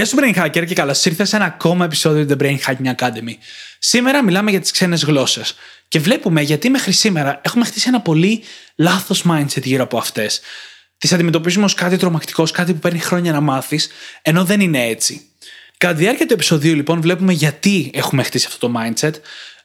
Γεια σου Brain Hacker και καλώς ήρθατε σε ένα ακόμα επεισόδιο του The Brain Hacking Academy. Σήμερα μιλάμε για τις ξένες γλώσσες και βλέπουμε γιατί μέχρι σήμερα έχουμε χτίσει ένα πολύ λάθος mindset γύρω από αυτές. Τις αντιμετωπίζουμε ως κάτι τρομακτικό, κάτι που παίρνει χρόνια να μάθεις, ενώ δεν είναι έτσι. Κατά τη διάρκεια του επεισοδίου, λοιπόν, βλέπουμε γιατί έχουμε χτίσει αυτό το mindset,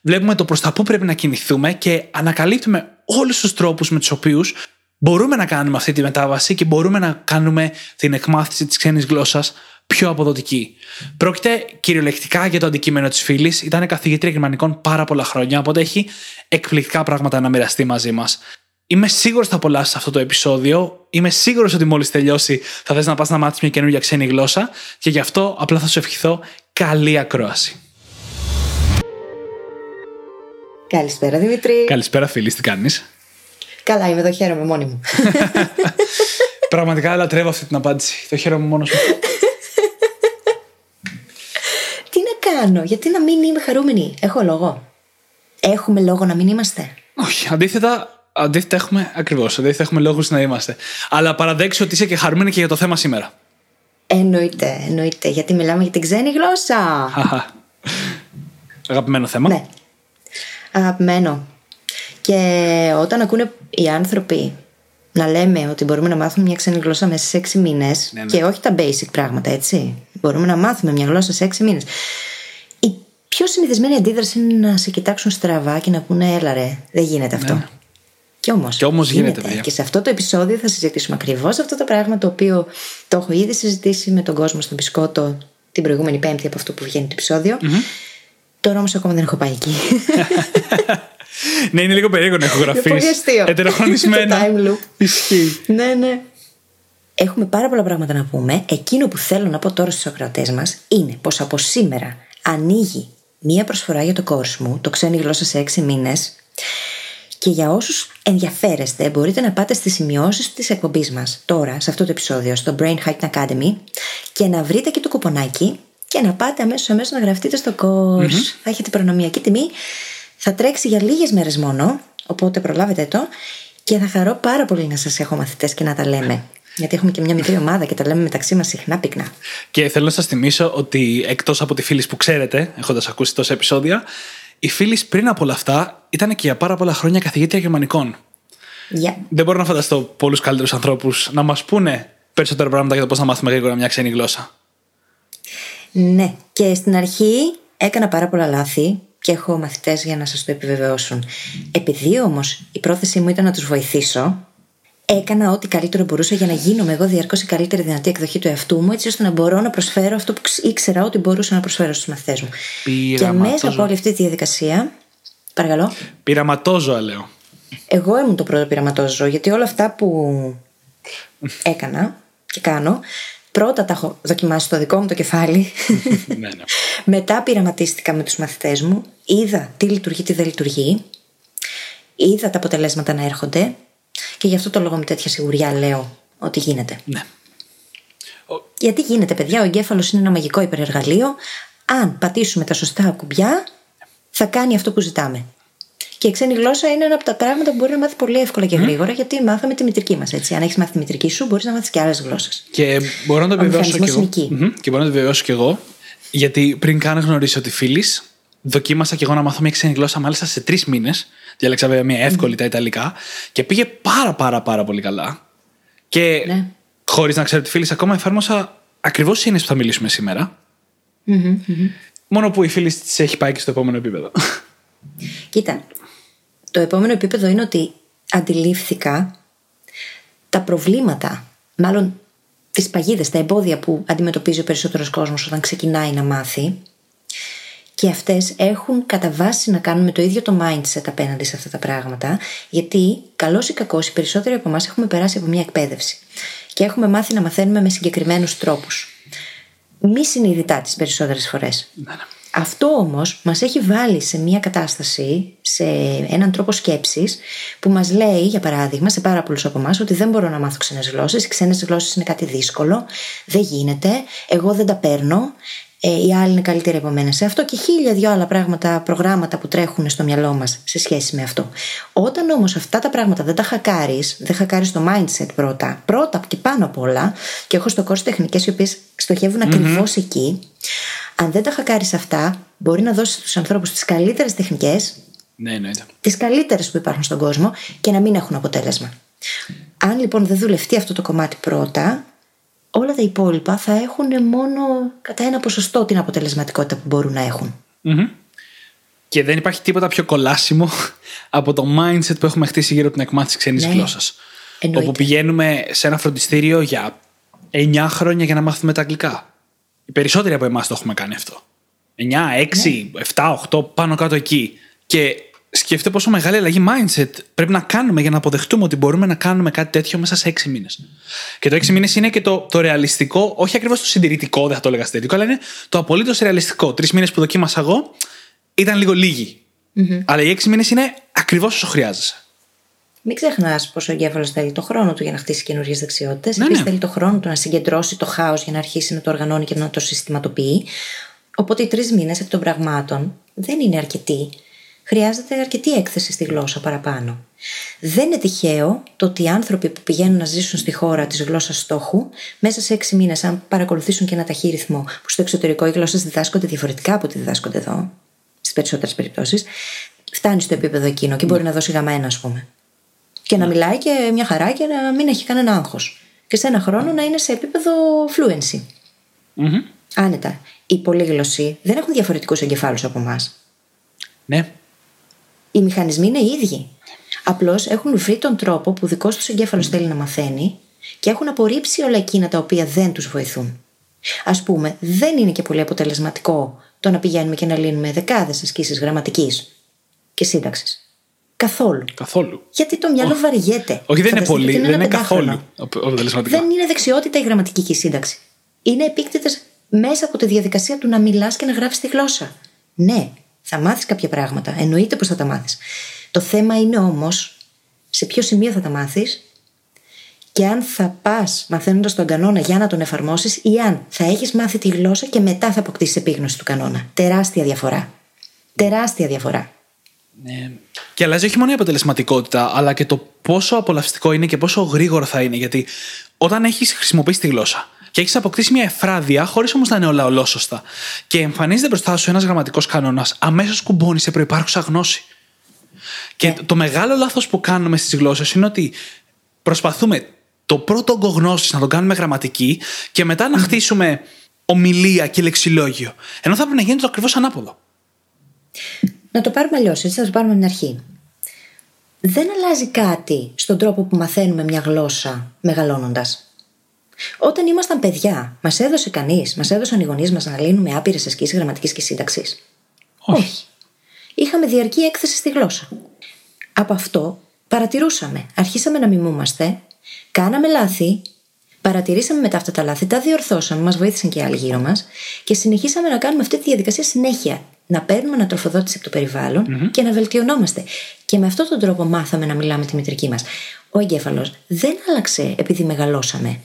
βλέπουμε το προς τα πού πρέπει να κινηθούμε και ανακαλύπτουμε όλους τους τρόπους με τους οποίους μπορούμε να κάνουμε αυτή τη μετάβαση και μπορούμε να κάνουμε την εκμάθηση της ξένης γλώσσας πιο αποδοτική. Πρόκειται κυριολεκτικά για το αντικείμενο της φίλης. Ήταν καθηγήτρια γερμανικών πάρα πολλά χρόνια, οπότε έχει εκπληκτικά πράγματα να μοιραστεί μαζί μας. Είμαι σίγουρος θα απολαύσεις αυτό το επεισόδιο. Είμαι σίγουρος ότι μόλις τελειώσει θα θες να πας να μάθεις μια καινούργια ξένη γλώσσα και γι' αυτό απλά θα σου ευχηθώ καλή ακρόαση. Καλησπέρα Δημήτρη. Καλησπέρα, φίλη, τι κάνεις; Καλά, είμαι εδώ, χαίρομαι μόνη μου. Πραγματικά λατρεύω αυτή την απάντηση. Το χαίρομαι μόνος μου. Τι να κάνω, γιατί να μην είμαι χαρούμενη; Έχω λόγο. Έχουμε λόγο να μην είμαστε; Όχι, αντίθετα, αντίθετα έχουμε ακριβώς. Αντίθετα έχουμε λόγους να είμαστε. Αλλά παραδέξου ότι είσαι και χαρούμενη και για το θέμα σήμερα. Εννοείται, εννοείται. Γιατί μιλάμε για την ξένη γλώσσα. Χαχα. Αγαπημένο θέμα. Ναι. Αγαπημένο. Και όταν ακούνε οι άνθρωποι να λέμε ότι μπορούμε να μάθουμε μια ξένη γλώσσα μέσα σε έξι μήνες, Ναι, ναι. και όχι τα basic πράγματα, έτσι. Μπορούμε να μάθουμε μια γλώσσα σε έξι μήνες. Η πιο συνηθισμένη αντίδραση είναι να σε κοιτάξουν στραβά και να πούνε έλα ρε, δεν γίνεται αυτό. ναι. Και όμως. Κι όμως γίνεται, παιδιά. Και σε αυτό το επεισόδιο θα συζητήσουμε ακριβώς αυτό το πράγμα το οποίο το έχω ήδη συζητήσει με τον κόσμο στον Πισκότο την προηγούμενη Πέμπτη από αυτό που βγαίνει το επεισοδιο Τώρα όμω ακόμα δεν έχω πάει εκεί. Ναι, είναι λίγο περίεργο να ηχογραφεί. Είναι πολύ αστείο. Ετεροχρονισμένα. Το time loop. Ισχύει. ναι, ναι. Έχουμε πάρα πολλά πράγματα να πούμε. Εκείνο που θέλω να πω τώρα στους ακροατές μας είναι πως από σήμερα ανοίγει μία προσφορά για το course μου, το ξένη γλώσσα σε 6 μήνες. Και για όσους ενδιαφέρεστε, μπορείτε να πάτε στις σημειώσεις της εκπομπής μας τώρα, σε αυτό το επεισόδιο, στο Brain Hacking Academy, και να βρείτε εκεί το κουπονάκι και να πάτε αμέσως αμέσως να γραφτείτε στο course. Θα έχετε προνομιακή τιμή. Θα τρέξει για λίγες μέρες μόνο, οπότε προλάβετε το. Και θα χαρώ πάρα πολύ να σας έχω μαθητές και να τα λέμε. Γιατί έχουμε και μια μικρή ομάδα και τα λέμε μεταξύ μας συχνά πυκνά. Και θέλω να σας θυμίσω ότι εκτός από τη φίλης που ξέρετε, έχοντας ακούσει τόσα επεισόδια, η φίλης πριν από όλα αυτά ήταν και για πάρα πολλά χρόνια καθηγήτρια γερμανικών. Γεια. Δεν μπορώ να φανταστώ πολλούς καλύτερους ανθρώπους να μας πούνε περισσότερα πράγματα για το πώς να μάθουμε γρήγορα μια ξένη γλώσσα. Ναι. Και στην αρχή έκανα πάρα πολλά λάθη και έχω μαθητές για να σας το επιβεβαιώσουν. Επειδή όμως η πρόθεσή μου ήταν να τους βοηθήσω, έκανα ό,τι καλύτερο μπορούσα για να γίνομαι εγώ διαρκώς η καλύτερη δυνατή εκδοχή του εαυτού μου, έτσι ώστε να μπορώ να προσφέρω αυτό που ξ- ήξερα ότι μπορούσα να προσφέρω στους μαθητές μου. Και Πειραματόζω. μέσα από όλη αυτή τη διαδικασία. Παρακαλώ. Πειραματόζωα, λέω. Εγώ ήμουν το πρώτο πειραματόζω, γιατί όλα αυτά που έκανα και κάνω, πρώτα τα έχω δοκιμάσει στο δικό μου το κεφάλι. ναι, ναι. Μετά πειραματίστηκα με τους μαθητές μου, είδα τι λειτουργεί, τι δεν λειτουργεί, είδα τα αποτελέσματα να έρχονται και γι' αυτό το λόγο με τέτοια σιγουριά λέω ότι γίνεται. ναι. Γιατί γίνεται, παιδιά, ο εγκέφαλος είναι ένα μαγικό υπερεργαλείο. Αν πατήσουμε τα σωστά κουμπιά, θα κάνει αυτό που ζητάμε. Και η ξένη γλώσσα είναι ένα από τα πράγματα που μπορεί να μάθει πολύ εύκολα και γρήγορα, γιατί μάθαμε τη μητρική μας. Αν έχεις μάθει τη μητρική σου, μπορείς να μάθεις και άλλες γλώσσες. Και μπορώ να το Ο επιβεβαιώσω κι μηχανισμός εγώ. είναι εκεί. Μμμ. Και μπορώ να το επιβεβαιώσω κι εγώ. Γιατί πριν καν γνωρίσω τη φίλης, δοκίμασα κι εγώ να μάθω μια ξένη γλώσσα μάλιστα σε τρεις μήνες. Διάλεξα βέβαια μια εύκολη τα Ιταλικά και πήγε πάρα πάρα πάρα πολύ καλά. Και Ναι. χωρίς να ξέρω τη φίλη, ακόμα εφάρμοσα ακριβώς τις έννοιες που θα μιλήσουμε σήμερα. Μόνο που η φίλη τη έχει πάει και στο επόμενο επίπεδο. Κοίτα, το επόμενο επίπεδο είναι ότι αντιλήφθηκα τα προβλήματα, μάλλον τις παγίδες, τα εμπόδια που αντιμετωπίζει ο περισσότερος κόσμος όταν ξεκινάει να μάθει και αυτές έχουν κατά βάση να κάνουν με το ίδιο το mindset απέναντι σε αυτά τα πράγματα γιατί καλός ή κακός οι περισσότεροι από εμάς έχουμε περάσει από μια εκπαίδευση και έχουμε μάθει να μαθαίνουμε με συγκεκριμένους τρόπους. Μη συνειδητά τις περισσότερες φορές. Αυτό όμως μας έχει βάλει σε μια κατάσταση, σε έναν τρόπο σκέψης που μας λέει, για παράδειγμα, σε πάρα πολλούς από εμάς ότι δεν μπορώ να μάθω ξένες γλώσσες, οι ξένες γλώσσες είναι κάτι δύσκολο, δεν γίνεται, εγώ δεν τα παίρνω, ε, οι άλλοι είναι καλύτεροι από μένα σε αυτό και χίλια δυο άλλα πράγματα, προγράμματα που τρέχουν στο μυαλό μας σε σχέση με αυτό. Όταν όμως αυτά τα πράγματα δεν τα χακάρεις, δεν χακάρεις το mindset πρώτα, πρώτα και πάνω απ' όλα, και έχω στο κόσμο τεχνικές οι οποίες στοχεύουν ακριβώς εκεί, αν δεν τα χακάρεις αυτά, μπορεί να δώσεις στους ανθρώπους τις καλύτερες τεχνικές, Ναι, εννοείται. τις καλύτερες που υπάρχουν στον κόσμο και να μην έχουν αποτέλεσμα. Αν λοιπόν δεν δουλευτεί αυτό το κομμάτι πρώτα, όλα τα υπόλοιπα θα έχουν μόνο κατά ένα ποσοστό την αποτελεσματικότητα που μπορούν να έχουν. Μμμ. Και δεν υπάρχει τίποτα πιο κολάσιμο από το mindset που έχουμε χτίσει γύρω από την εκμάθηση ξένης Ναι. γλώσσας. Εννοείται. Όπου πηγαίνουμε σε ένα φροντιστήριο για 9 χρόνια για να μάθουμε τα αγγλικά. Οι περισσότεροι από εμάς το έχουμε κάνει αυτό. 9, 6, Ναι. 7, 8, πάνω κάτω εκεί. Και σκεφτείτε πόσο μεγάλη αλλαγή mindset πρέπει να κάνουμε για να αποδεχτούμε ότι μπορούμε να κάνουμε κάτι τέτοιο μέσα σε 6 μήνες. Και το 6 μήνες είναι και το, το ρεαλιστικό, όχι ακριβώς το συντηρητικό, δεν θα το έλεγα συντηρητικό, αλλά είναι το απολύτως ρεαλιστικό. Τρεις μήνες που δοκίμασα εγώ ήταν λίγο λίγοι. Αλλά οι 6 μήνες είναι ακριβώς όσο χρειάζεσαι. Μην ξεχνάς πόσο ο εγκέφαλο θέλει το χρόνο του για να χτίσει καινούριε δεξιότητες. Ναι, Επίσης ναι. θέλει το χρόνο του να συγκεντρώσει το χάος για να αρχίσει να το οργανώνει και να το συστηματοποιεί. Οπότε οι τρεις μήνες εκ των πραγμάτων δεν είναι αρκετοί. Χρειάζεται αρκετή έκθεση στη γλώσσα παραπάνω. Δεν είναι τυχαίο το ότι οι άνθρωποι που πηγαίνουν να ζήσουν στη χώρα της γλώσσας στόχου, μέσα σε έξι μήνες, αν παρακολουθήσουν και ένα ταχύ ρυθμό, που στο εξωτερικό οι γλώσσες διδάσκονται διαφορετικά από ό,τι διδάσκονται εδώ, στις περισσότερες περιπτώσεις, φτάνει στο επίπεδο εκείνο και μπορεί να δώσει γαμμένα, ας πούμε. Και να μιλάει και μια χαρά και να μην έχει κανένα άγχος. Και σε ένα χρόνο να είναι σε επίπεδο fluency. Μμμ. Άνετα. Οι πολύγλωσσοι δεν έχουν διαφορετικούς εγκεφάλους από εμάς. Ναι. Οι μηχανισμοί είναι οι ίδιοι. Απλώς έχουν βρει τον τρόπο που δικός τους εγκέφαλος θέλει να μαθαίνει και έχουν απορρίψει όλα εκείνα τα οποία δεν τους βοηθούν. Α πούμε, δεν είναι και πολύ αποτελεσματικό το να πηγαίνουμε και να λύνουμε δεκάδες ασκήσεις γραμματικής και σύνταξης. Καθόλου. Καθόλου. Γιατί το μυαλό βαριέται. Όχι, δεν είναι Φανταστείτε πολύ, ότι δεν ένα είναι πεντάχρονο. καθόλου αποτελεσματικά. Δεν είναι δεξιότητα η γραμματική και η σύνταξη. Είναι επίκτητες μέσα από τη διαδικασία του να μιλάς και να γράφεις τη γλώσσα. Ναι, θα μάθεις κάποια πράγματα. Εννοείται πως θα τα μάθεις. Το θέμα είναι όμως σε ποιο σημείο θα τα μάθεις και αν θα πας μαθαίνοντας τον κανόνα για να τον εφαρμόσεις ή αν θα έχεις μάθει τη γλώσσα και μετά θα αποκτήσεις επίγνωση του κανόνα. Τεράστια διαφορά. Τεράστια διαφορά. Ναι. Και αλλάζει όχι μόνο η αποτελεσματικότητα, αλλά και το πόσο απολαυστικό είναι και πόσο γρήγορο θα είναι. Γιατί όταν έχεις χρησιμοποιήσει τη γλώσσα και έχεις αποκτήσει μια εφράδια, χωρίς όμως να είναι όλα ολόσωστα, και εμφανίζεται μπροστά σου ένας γραμματικός κανόνας, αμέσως κουμπώνει σε προπάρχουσα γνώση. Και το μεγάλο λάθος που κάνουμε στις γλώσσες είναι ότι προσπαθούμε το πρώτο όγκο γνώσης να τον κάνουμε γραμματική και μετά να χτίσουμε ομιλία και λεξιλόγιο. Ενώ θα πρέπει να γίνει το ακριβώς ανάποδο. Να το πάρουμε αλλιώς, έτσι θα το πάρουμε από την αρχή. Δεν αλλάζει κάτι στον τρόπο που μαθαίνουμε μια γλώσσα μεγαλώνοντας. Όταν ήμασταν παιδιά, μας έδωσε κανείς, μας έδωσαν οι γονείς μας να λύνουμε άπειρες ασκήσεις γραμματικής και σύνταξης; Όχι. Είχαμε διαρκή έκθεση στη γλώσσα. Από αυτό παρατηρούσαμε. Αρχίσαμε να μιμούμαστε, κάναμε λάθη, παρατηρήσαμε μετά αυτά τα λάθη, τα διορθώσαμε, μας βοήθησαν και οι άλλοι γύρω μας και συνεχίσαμε να κάνουμε αυτή τη διαδικασία συνέχεια. Να παίρνουμε ανατροφοδότηση από το περιβαλλον και να βελτιωνόμαστε. Και με αυτόν τον τρόπο μάθαμε να μιλάμε τη μητρική μας. Ο εγκέφαλος δεν άλλαξε επειδή μεγαλώσαμε.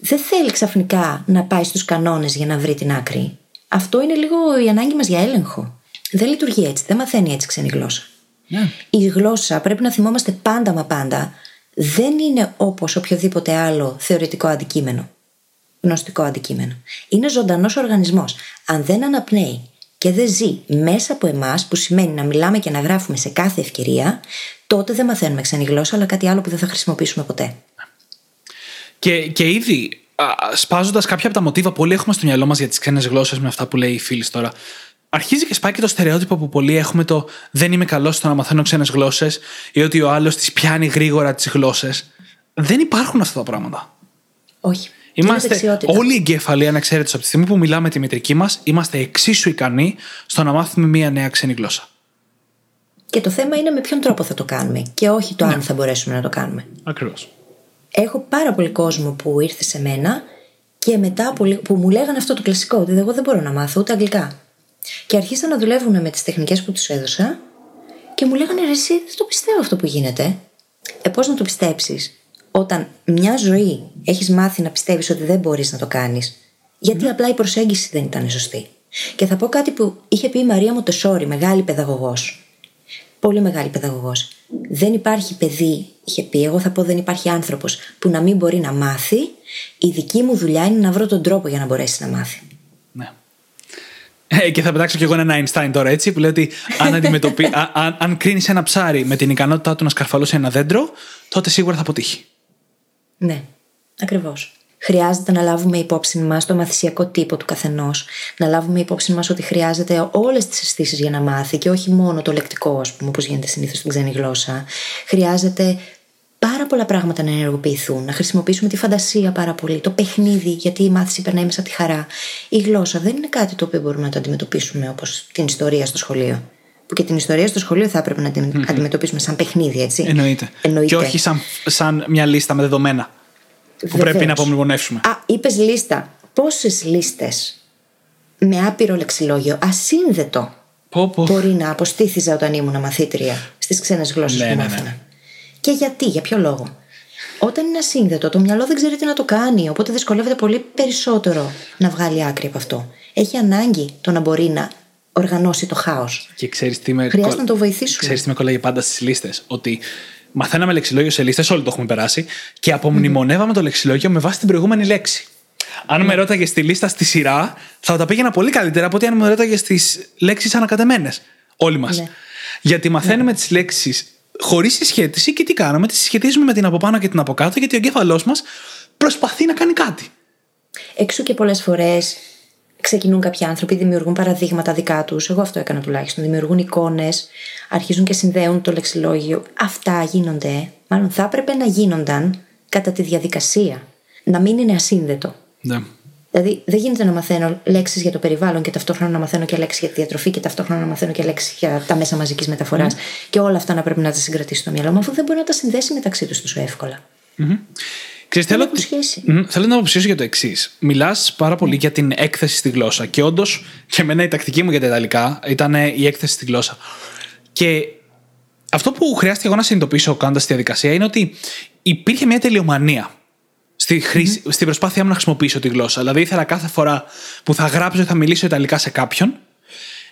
Δεν θέλει ξαφνικά να πάει στους κανόνες για να βρει την άκρη. Αυτό είναι λίγο η ανάγκη μας για έλεγχο. Δεν λειτουργεί έτσι, δεν μαθαίνει έτσι ξένη γλώσσα. Ναι. Η γλώσσα πρέπει να θυμόμαστε πάντα μα πάντα. Δεν είναι όπως οποιοδήποτε άλλο θεωρητικό αντικείμενο. Γνωστικό αντικείμενο. Είναι ζωντανός οργανισμός. Αν δεν αναπνέει και δεν ζει μέσα από εμάς, που σημαίνει να μιλάμε και να γράφουμε σε κάθε ευκαιρία, τότε δεν μαθαίνουμε ξένη γλώσσα, αλλά κάτι άλλο που δεν θα χρησιμοποιήσουμε ποτέ. Και, και ήδη σπάζοντας κάποια από τα μοτίβα που όλοι έχουμε στο μυαλό μας για τις ξένες γλώσσες με αυτά που λέει η φίλη τώρα, αρχίζει και σπάει και το στερεότυπο που πολλοί έχουμε το δεν είμαι καλός στο να μαθαίνω ξένες γλώσσες ή ότι ο άλλος τις πιάνει γρήγορα τις γλώσσες. Δεν υπάρχουν αυτά τα πράγματα. Όχι. Είναι Είμαστε δεξιότητα. όλοι οι εγκέφαλοι ανεξαίρετο από τη στιγμή που μιλάμε τη μητρική μας, είμαστε εξίσου ικανοί στο να μάθουμε μία νέα ξένη γλώσσα. Και το θέμα είναι με ποιον τρόπο θα το κάνουμε και όχι το αν θα μπορέσουμε να το κάνουμε. Ακριβώς. Έχω πάρα πολύ κόσμο που ήρθε σε μένα και μετά που, λέ- που μου λέγανε αυτό το κλασικό, ότι εγώ δεν μπορώ να μάθω ούτε αγγλικά. Και αρχίσαν να δουλεύουν με τις τεχνικές που τους έδωσα και μου λέγανε ρε, εσύ δεν το πιστεύω αυτό που γίνεται. Ε, πώς να το πιστέψεις, όταν μια ζωή έχεις μάθει να πιστεύεις ότι δεν μπορείς να το κάνεις, γιατί απλά η προσέγγιση δεν ήταν σωστή. Και θα πω κάτι που είχε πει η Μαρία Μοτεσόρη, μεγάλη παιδαγωγός. Πολύ μεγάλη παιδαγωγός. Δεν υπάρχει παιδί, είχε πει, εγώ θα πω δεν υπάρχει άνθρωπος που να μην μπορεί να μάθει. Η δική μου δουλειά είναι να βρω τον τρόπο για να μπορέσει να μάθει. Ναι. Ε, και θα πετάξω κι εγώ ένα Einstein τώρα έτσι, που λέει ότι αν, αντιμετωπί... α, αν, αν κρίνεις ένα ψάρι με την ικανότητά του να σκαρφαλώσει ένα δέντρο, τότε σίγουρα θα αποτύχει. Ναι, ακριβώς. Χρειάζεται να λάβουμε υπόψη μας το μαθησιακό τύπο του καθενός. Να λάβουμε υπόψη μας ότι χρειάζεται όλες τις αισθήσεις για να μάθει και όχι μόνο το λεκτικό, ας πούμε, όπως γίνεται συνήθως στην ξένη γλώσσα. Χρειάζεται πάρα πολλά πράγματα να ενεργοποιηθούν, να χρησιμοποιήσουμε τη φαντασία πάρα πολύ, το παιχνίδι, γιατί η μάθηση περνάει μέσα από τη χαρά. Η γλώσσα δεν είναι κάτι το οποίο μπορούμε να το αντιμετωπίσουμε όπως την ιστορία στο σχολείο. Που και την ιστορία στο σχολείο θα έπρεπε να την αντιμετωπίσουμε σαν παιχνίδι, έτσι. Εννοείται. Εννοείται. Και όχι σαν, σαν μια λίστα με δεδομένα που Βεβαίως. πρέπει να απομνημονεύσουμε. Α, είπες λίστα. Πόσες λίστες με άπειρο λεξιλόγιο, ασύνδετο, Πω, πω. μπορεί να αποστήθιζα όταν ήμουν μαθήτρια στις ξένες γλώσσες Ναι, που ναι, ναι. Μάθαινα. Και γιατί, για ποιο λόγο; Όταν είναι ασύνδετο, το μυαλό δεν ξέρει τι να το κάνει, οπότε δυσκολεύεται πολύ περισσότερο να βγάλει άκρη από αυτό. Έχει ανάγκη το να μπορεί να οργανώσει το χάος. Και ξέρεις τι με. Χρειάζεται κο- να το βοηθήσουμε. Ξέρεις τι με κολλάει πάντα στις λίστες; Ότι μαθαίναμε λεξιλόγιο σε λίστες, όλοι το έχουμε περάσει, και απομνημονεύαμε το λεξιλόγιο με βάση την προηγούμενη λέξη. Αν με ρώταγες τη λίστα στη σειρά, θα τα πήγαινα πολύ καλύτερα από ότι αν με ρώταγες τι λέξεις ανακατεμένες. Όλοι μας. Ναι. Γιατί μαθαίνουμε τις τις λέξεις χωρίς συσχέτιση και τι κάνουμε, τι συσχετίζουμε με την από πάνω και την από κάτω, γιατί ο εγκέφαλός μας προσπαθεί να κάνει κάτι. Έξω και πολλές φορές ξεκινούν κάποιοι άνθρωποι, δημιουργούν παραδείγματα δικά τους. Εγώ αυτό έκανα τουλάχιστον. Δημιουργούν εικόνες, αρχίζουν και συνδέουν το λεξιλόγιο. Αυτά γίνονται, μάλλον θα έπρεπε να γίνονταν κατά τη διαδικασία. Να μην είναι ασύνδετο. Ναι. Δηλαδή, δεν γίνεται να μαθαίνω λέξεις για το περιβάλλον και ταυτόχρονα να μαθαίνω και λέξεις για τη διατροφή και ταυτόχρονα να μαθαίνω και λέξεις για τα μέσα μαζικής μεταφοράς και όλα αυτά να πρέπει να τα συγκρατήσει στο μυαλό μου, αφού δεν μπορεί να τα συνδέσει μεταξύ τους τόσο εύκολα. Ξέρεις, Δεν θέλω, έχουν σχέση. Μμ, θέλω να αποψιώσω για το εξής. Μιλάς πάρα πολύ για την έκθεση στη γλώσσα. Και όντως, και εμένα η τακτική μου για τα Ιταλικά ήταν η έκθεση στη γλώσσα. Και αυτό που χρειάστηκε εγώ να συνειδητοποιήσω κάνοντας τη διαδικασία είναι ότι υπήρχε μια τελειομανία στη χρήση, στην προσπάθειά μου να χρησιμοποιήσω τη γλώσσα. Δηλαδή, ήθελα κάθε φορά που θα γράψω ή θα μιλήσω Ιταλικά σε κάποιον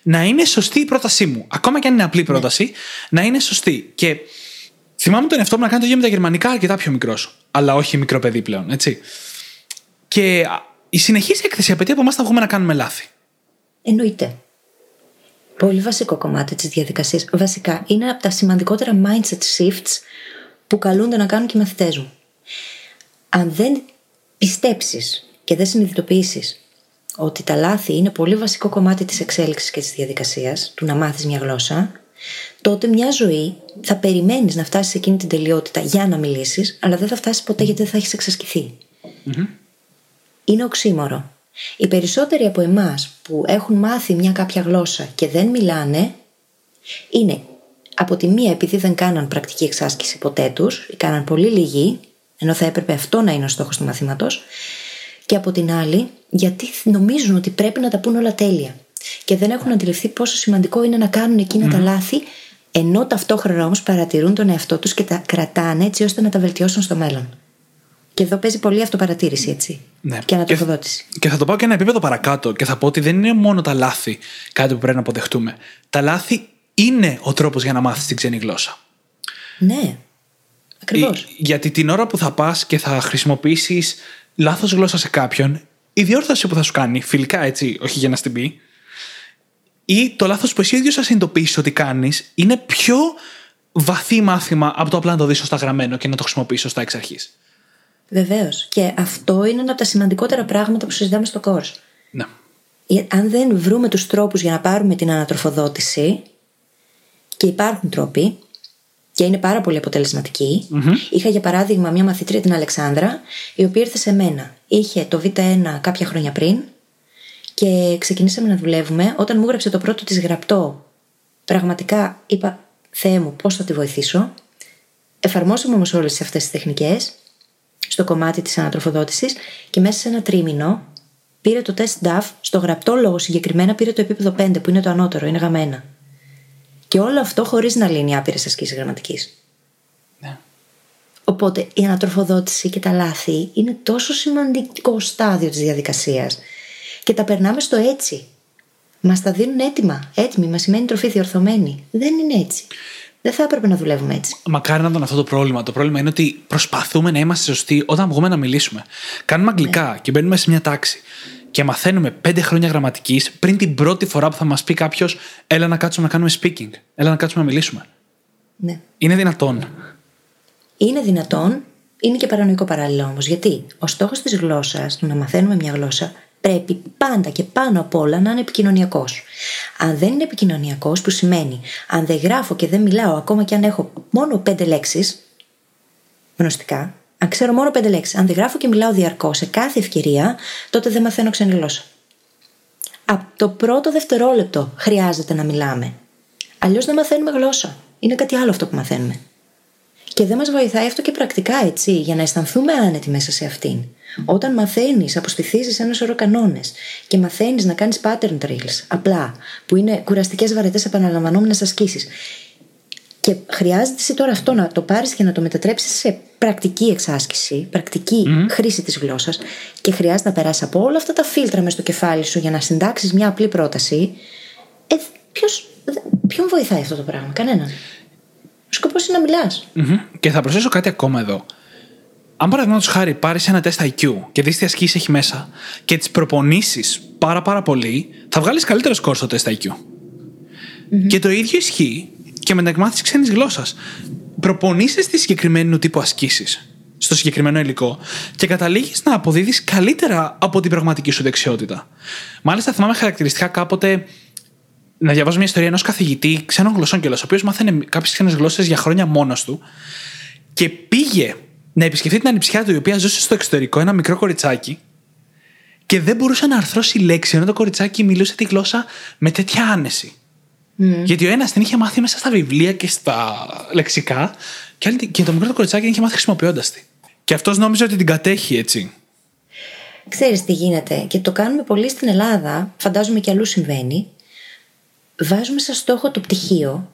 να είναι σωστή η πρότασή μου. Ακόμα και αν είναι απλή πρόταση, να είναι σωστή. Και θυμάμαι τον εαυτό μου να κάνει το ίδιο με τα γερμανικά αρκετά πιο μικρός. Αλλά όχι μικρό παιδί πλέον, έτσι. Και α, η συνεχής έκθεση απαιτεί από εμάς να βγούμε να κάνουμε λάθη. Εννοείται. Πολύ βασικό κομμάτι της διαδικασίας. Βασικά, είναι από τα σημαντικότερα mindset shifts που καλούνται να κάνουν και οι μαθητές μου. Αν δεν πιστέψεις και δεν συνειδητοποιήσεις ότι τα λάθη είναι πολύ βασικό κομμάτι της εξέλιξης και της διαδικασίας, του να μάθεις μια γλώσσα, τότε μια ζωή θα περιμένεις να φτάσεις σε εκείνη την τελειότητα για να μιλήσεις, αλλά δεν θα φτάσεις ποτέ γιατί δεν θα έχεις εξασκηθεί είναι οξύμορο. Οι περισσότεροι από εμάς που έχουν μάθει μια κάποια γλώσσα και δεν μιλάνε, είναι από τη μία επειδή δεν κάναν πρακτική εξάσκηση ποτέ τους, ή κάναν πολύ λίγη, ενώ θα έπρεπε αυτό να είναι ο στόχος του μαθήματος, και από την άλλη γιατί νομίζουν ότι πρέπει να τα πούν όλα τέλεια. Και δεν έχουν αντιληφθεί πόσο σημαντικό είναι να κάνουν εκείνα τα λάθη, ενώ ταυτόχρονα όμως παρατηρούν τον εαυτό τους και τα κρατάνε έτσι ώστε να τα βελτιώσουν στο μέλλον. Και εδώ παίζει πολύ αυτοπαρατήρηση, έτσι. Ναι. Και ανατροφοδότηση. Και θα το πάω και ένα επίπεδο παρακάτω και θα πω ότι δεν είναι μόνο τα λάθη κάτι που πρέπει να αποδεχτούμε. Τα λάθη είναι ο τρόπος για να μάθεις την ξένη γλώσσα. Ναι. Ακριβώς. Ε, Γιατί την ώρα που θα πας και θα χρησιμοποιήσεις λάθος γλώσσα σε κάποιον, η διόρθωση που θα σου κάνει, φιλικά έτσι, όχι για να στην πει, ή το λάθος που εσύ ίδιος θα συνειδητοποιήσεις ότι κάνεις, είναι πιο βαθύ μάθημα από το απλά να το δεις σωστά γραμμένο και να το χρησιμοποιήσεις σωστά εξ αρχής. Βεβαίως. Και αυτό είναι ένα από τα σημαντικότερα πράγματα που συζητάμε στο course. Ναι. Ε, Αν δεν βρούμε τους τρόπους για να πάρουμε την ανατροφοδότηση, και υπάρχουν τρόποι, και είναι πάρα πολύ αποτελεσματικοί. Είχα για παράδειγμα μια μαθήτρια την Αλεξάνδρα, η οποία ήρθε σε μένα. Είχε το Β1 κάποια χρόνια πριν και ξεκινήσαμε να δουλεύουμε. Όταν μου έγραψε το πρώτο της γραπτό, πραγματικά είπα Θεέ μου πώς θα τη βοηθήσω. Εφαρμόσαμε όμως όλες αυτές τις τεχνικές στο κομμάτι της ανατροφοδότησης και μέσα σε ένα τρίμηνο πήρε το τεστ DAF, στο γραπτό λόγο συγκεκριμένα πήρε το επίπεδο 5, που είναι το ανώτερο, είναι γαμμένα. Και όλο αυτό χωρίς να λύνει άπειρες ασκήσεις γραμματικής. Ναι. Οπότε η ανατροφοδότηση και τα λάθη είναι τόσο σημαντικό στάδιο της διαδικασίας. Και τα περνάμε στο έτσι. Μας τα δίνουν έτοιμα. Έτοιμη, μας σημαίνει τροφή διορθωμένη. Δεν είναι έτσι. Δεν θα έπρεπε να δουλεύουμε έτσι. Μακάρι να ήταν αυτό το πρόβλημα. Το πρόβλημα είναι ότι προσπαθούμε να είμαστε σωστοί όταν βγούμε να μιλήσουμε. Κάνουμε αγγλικά Ναι. και μπαίνουμε σε μια τάξη και μαθαίνουμε πέντε χρόνια γραμματικής πριν την πρώτη φορά που θα μας πει κάποιος, Έλα να κάτσουμε να κάνουμε speaking. Έλα να κάτσουμε να μιλήσουμε. Ναι. Είναι δυνατόν. Είναι δυνατόν, είναι και παρανοϊκό παράλληλα όμως. Γιατί ο στόχος της γλώσσας, του να μαθαίνουμε μια γλώσσα, πρέπει πάντα και πάνω απ' όλα να είναι επικοινωνιακός. Αν δεν είναι επικοινωνιακός, που σημαίνει αν δεν γράφω και δεν μιλάω, ακόμα και αν έχω μόνο πέντε λέξεις, γνωστικά, αν ξέρω μόνο πέντε λέξεις, αν δεν γράφω και μιλάω διαρκώς σε κάθε ευκαιρία, τότε δεν μαθαίνω ξένη γλώσσα. Από το πρώτο δευτερόλεπτο χρειάζεται να μιλάμε. Αλλιώς δεν μαθαίνουμε γλώσσα. Είναι κάτι άλλο αυτό που μαθαίνουμε. Και δεν μας βοηθάει αυτό και πρακτικά έτσι, για να αισθανθούμε άνετοι μέσα σε αυτήν. Όταν μαθαίνεις, αποστηθίζεις ένα σωρό κανόνες και μαθαίνεις να κάνεις pattern drills, απλά, που είναι κουραστικές, βαρετές, επαναλαμβανόμενες ασκήσεις. Και χρειάζεται εσύ τώρα αυτό να το πάρεις και να το μετατρέψεις σε πρακτική εξάσκηση, πρακτική χρήση της γλώσσας και χρειάζεται να περάσει από όλα αυτά τα φίλτρα μες στο κεφάλι σου για να συντάξεις μια απλή πρόταση. Ε, ποιος, δε- ποιον βοηθάει αυτό το πράγμα, κανέναν. Ο σκοπός είναι να μιλάς. Μμμ. Και θα προσθέσω κάτι ακόμα εδώ. Αν παραδείγματος χάρη πάρεις ένα τεστ IQ και δεις τι ασκήσεις έχει μέσα και τις προπονήσεις πάρα πάρα πολύ, θα βγάλεις καλύτερο σκορ στο τεστ IQ. Και το ίδιο ισχύει και με την εκμάθηση ξένης γλώσσας. Προπονείσαι στη συγκεκριμένου τύπου ασκήσεις στο συγκεκριμένο υλικό και καταλήγεις να αποδίδεις καλύτερα από την πραγματική σου δεξιότητα. Μάλιστα, θυμάμαι χαρακτηριστικά κάποτε να διαβάζω μια ιστορία ενός καθηγητή ξένων γλωσσών κιόλας, ο οποίος μάθαινε κάποιες ξένες γλώσσες για χρόνια μόνος του και πήγε να επισκεφτεί την ανιψιά του, η οποία ζούσε στο εξωτερικό, ένα μικρό κοριτσάκι, και δεν μπορούσε να αρθρώσει λέξη, ενώ το κοριτσάκι μιλούσε τη γλώσσα με τέτοια άνεση. Γιατί ο ένας την είχε μάθει μέσα στα βιβλία και στα λεξικά, και, άλλη- και το μικρό το κοριτσάκι την είχε μάθει χρησιμοποιώντας τη. Και αυτός νόμιζε ότι την κατέχει έτσι. Ξέρεις τι γίνεται και το κάνουμε πολύ στην Ελλάδα, φαντάζομαι και αλλού συμβαίνει. Βάζουμε σαν στόχο το πτυχίο,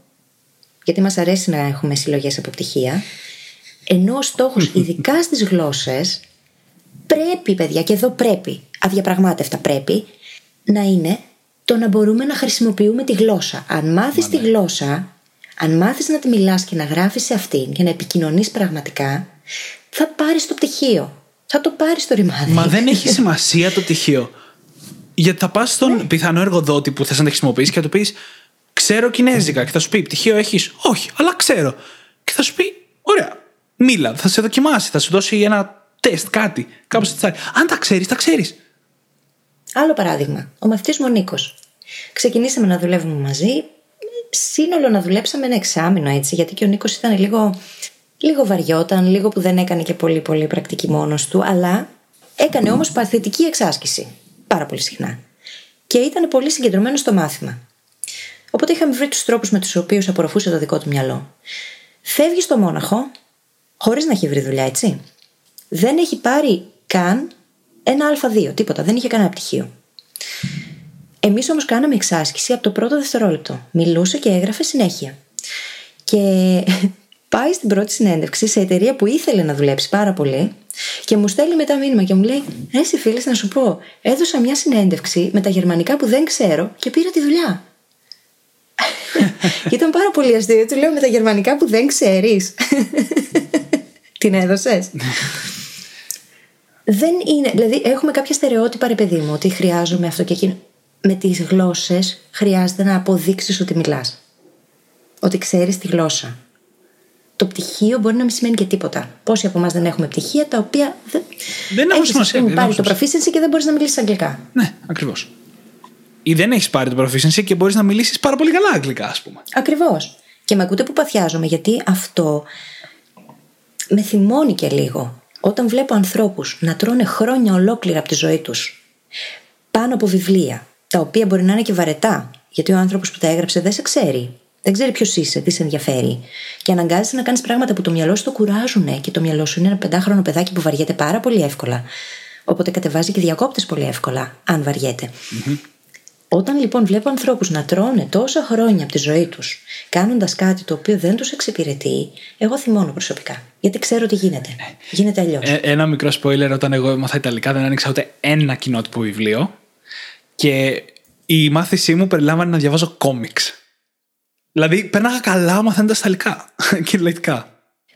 γιατί μας αρέσει να έχουμε συλλογές από πτυχία, ενώ ο στόχος ειδικά στις γλώσσες πρέπει παιδιά και εδώ πρέπει, αδιαπραγμάτευτα πρέπει, να είναι το να μπορούμε να χρησιμοποιούμε τη γλώσσα. Αν μάθεις τη γλώσσα, αν μάθεις να τη μιλάς και να γράφεις σε αυτήν και να επικοινωνείς πραγματικά, θα πάρεις το πτυχίο. Θα το πάρεις το ρημάδι. Μα δεν έχει σημασία το πτυχίο. Γιατί θα πας στον πιθανό εργοδότη που θες να τη χρησιμοποιήσεις και θα του πεις Ξέρω Κινέζικα. Και θα σου πει Πτυχίο έχεις; Όχι, αλλά ξέρω. Και θα σου πει Ωραία, μίλα. Θα σε δοκιμάσει. Θα σου δώσει ένα τεστ, κάτι. Κάπω έτσι. Αν τα ξέρεις, τα ξέρεις. Άλλο παράδειγμα. Ο μαθητής μου ο Νίκος. Ξεκινήσαμε να δουλεύουμε μαζί. Σύνολο να δουλέψαμε ένα εξάμεινο έτσι, γιατί και ο Νίκος ήταν λίγο, λίγο βαριόταν, λίγο που δεν έκανε και πολύ πολύ πρακτική μόνος του, αλλά έκανε όμως παθητική εξάσκηση. Πάρα πολύ συχνά. Και ήταν πολύ συγκεντρωμένος στο μάθημα. Οπότε είχαμε βρει τους τρόπους με τους οποίους απορροφούσε το δικό του μυαλό. Φεύγει στο μόναχο, χωρίς να έχει βρει δουλειά, έτσι. Δεν έχει πάρει καν ένα Α2, τίποτα, δεν είχε κανένα πτυχίο. Εμείς όμως κάναμε εξάσκηση από το πρώτο δευτερόλεπτο. Μιλούσε και έγραφε συνέχεια. Και πάει στην πρώτη συνέντευξη σε εταιρεία που ήθελε να δουλέψει πάρα πολύ και μου στέλνει μετά μήνυμα και μου λέει: «Ε, Εσύ φίλες, να σου πω, έδωσα μια συνέντευξη με τα γερμανικά που δεν ξέρω και πήρα τη δουλειά. και ήταν πάρα πολύ αστείο. Του λέω με τα γερμανικά που δεν ξέρεις. Την έδωσες. Δεν είναι. Δηλαδή, έχουμε κάποια στερεότυπα, ρε παιδί μου, ότι χρειάζομαι αυτό και εκείνο. Με τις γλώσσες χρειάζεται να αποδείξεις ότι μιλάς. Ότι ξέρεις τη γλώσσα. Το πτυχίο μπορεί να μην σημαίνει και τίποτα. Πόσοι από εμάς δεν έχουμε πτυχία τα οποία δεν. Δεν έχουν Έχεις, σημασία, ας πούμε, δεν πάρει το έχουν proficiency και δεν μπορείς να μιλήσεις αγγλικά. Ναι, ακριβώς. Ή δεν έχεις πάρει το proficiency και μπορείς να μιλήσεις πάρα πολύ καλά αγγλικά, ας πούμε. Ακριβώς. Και με ακούτε που παθιάζομαι, γιατί αυτό με θυμώνει και λίγο. Όταν βλέπω ανθρώπους να τρώνε χρόνια ολόκληρα από τη ζωή τους πάνω από βιβλία, τα οποία μπορεί να είναι και βαρετά, γιατί ο άνθρωπος που τα έγραψε δεν σε ξέρει. Δεν ξέρει ποιος είσαι, τι σε ενδιαφέρει. Και αναγκάζεσαι να κάνεις πράγματα που το μυαλό σου το κουράζουν και το μυαλό σου είναι ένα πεντάχρονο παιδάκι που βαριέται πάρα πολύ εύκολα. Οπότε κατεβάζει και διακόπτες πολύ εύκολα, αν βαριεται Όταν λοιπόν βλέπω ανθρώπους να τρώνε τόσα χρόνια από τη ζωή τους, κάνοντας κάτι το οποίο δεν τους εξυπηρετεί, εγώ θυμώνω προσωπικά. Γιατί ξέρω τι γίνεται. Γίνεται αλλιώς. Ε, ένα μικρό spoiler, όταν εγώ έμαθα Ιταλικά, δεν άνοιξα ούτε ένα κοινότυπο βιβλίο. Και η μάθησή μου περιλάμβανε να διαβάζω κόμιξ. Δηλαδή, πέρναγα καλά μαθαίνοντας Ιταλικά. Κυριολεκτικά.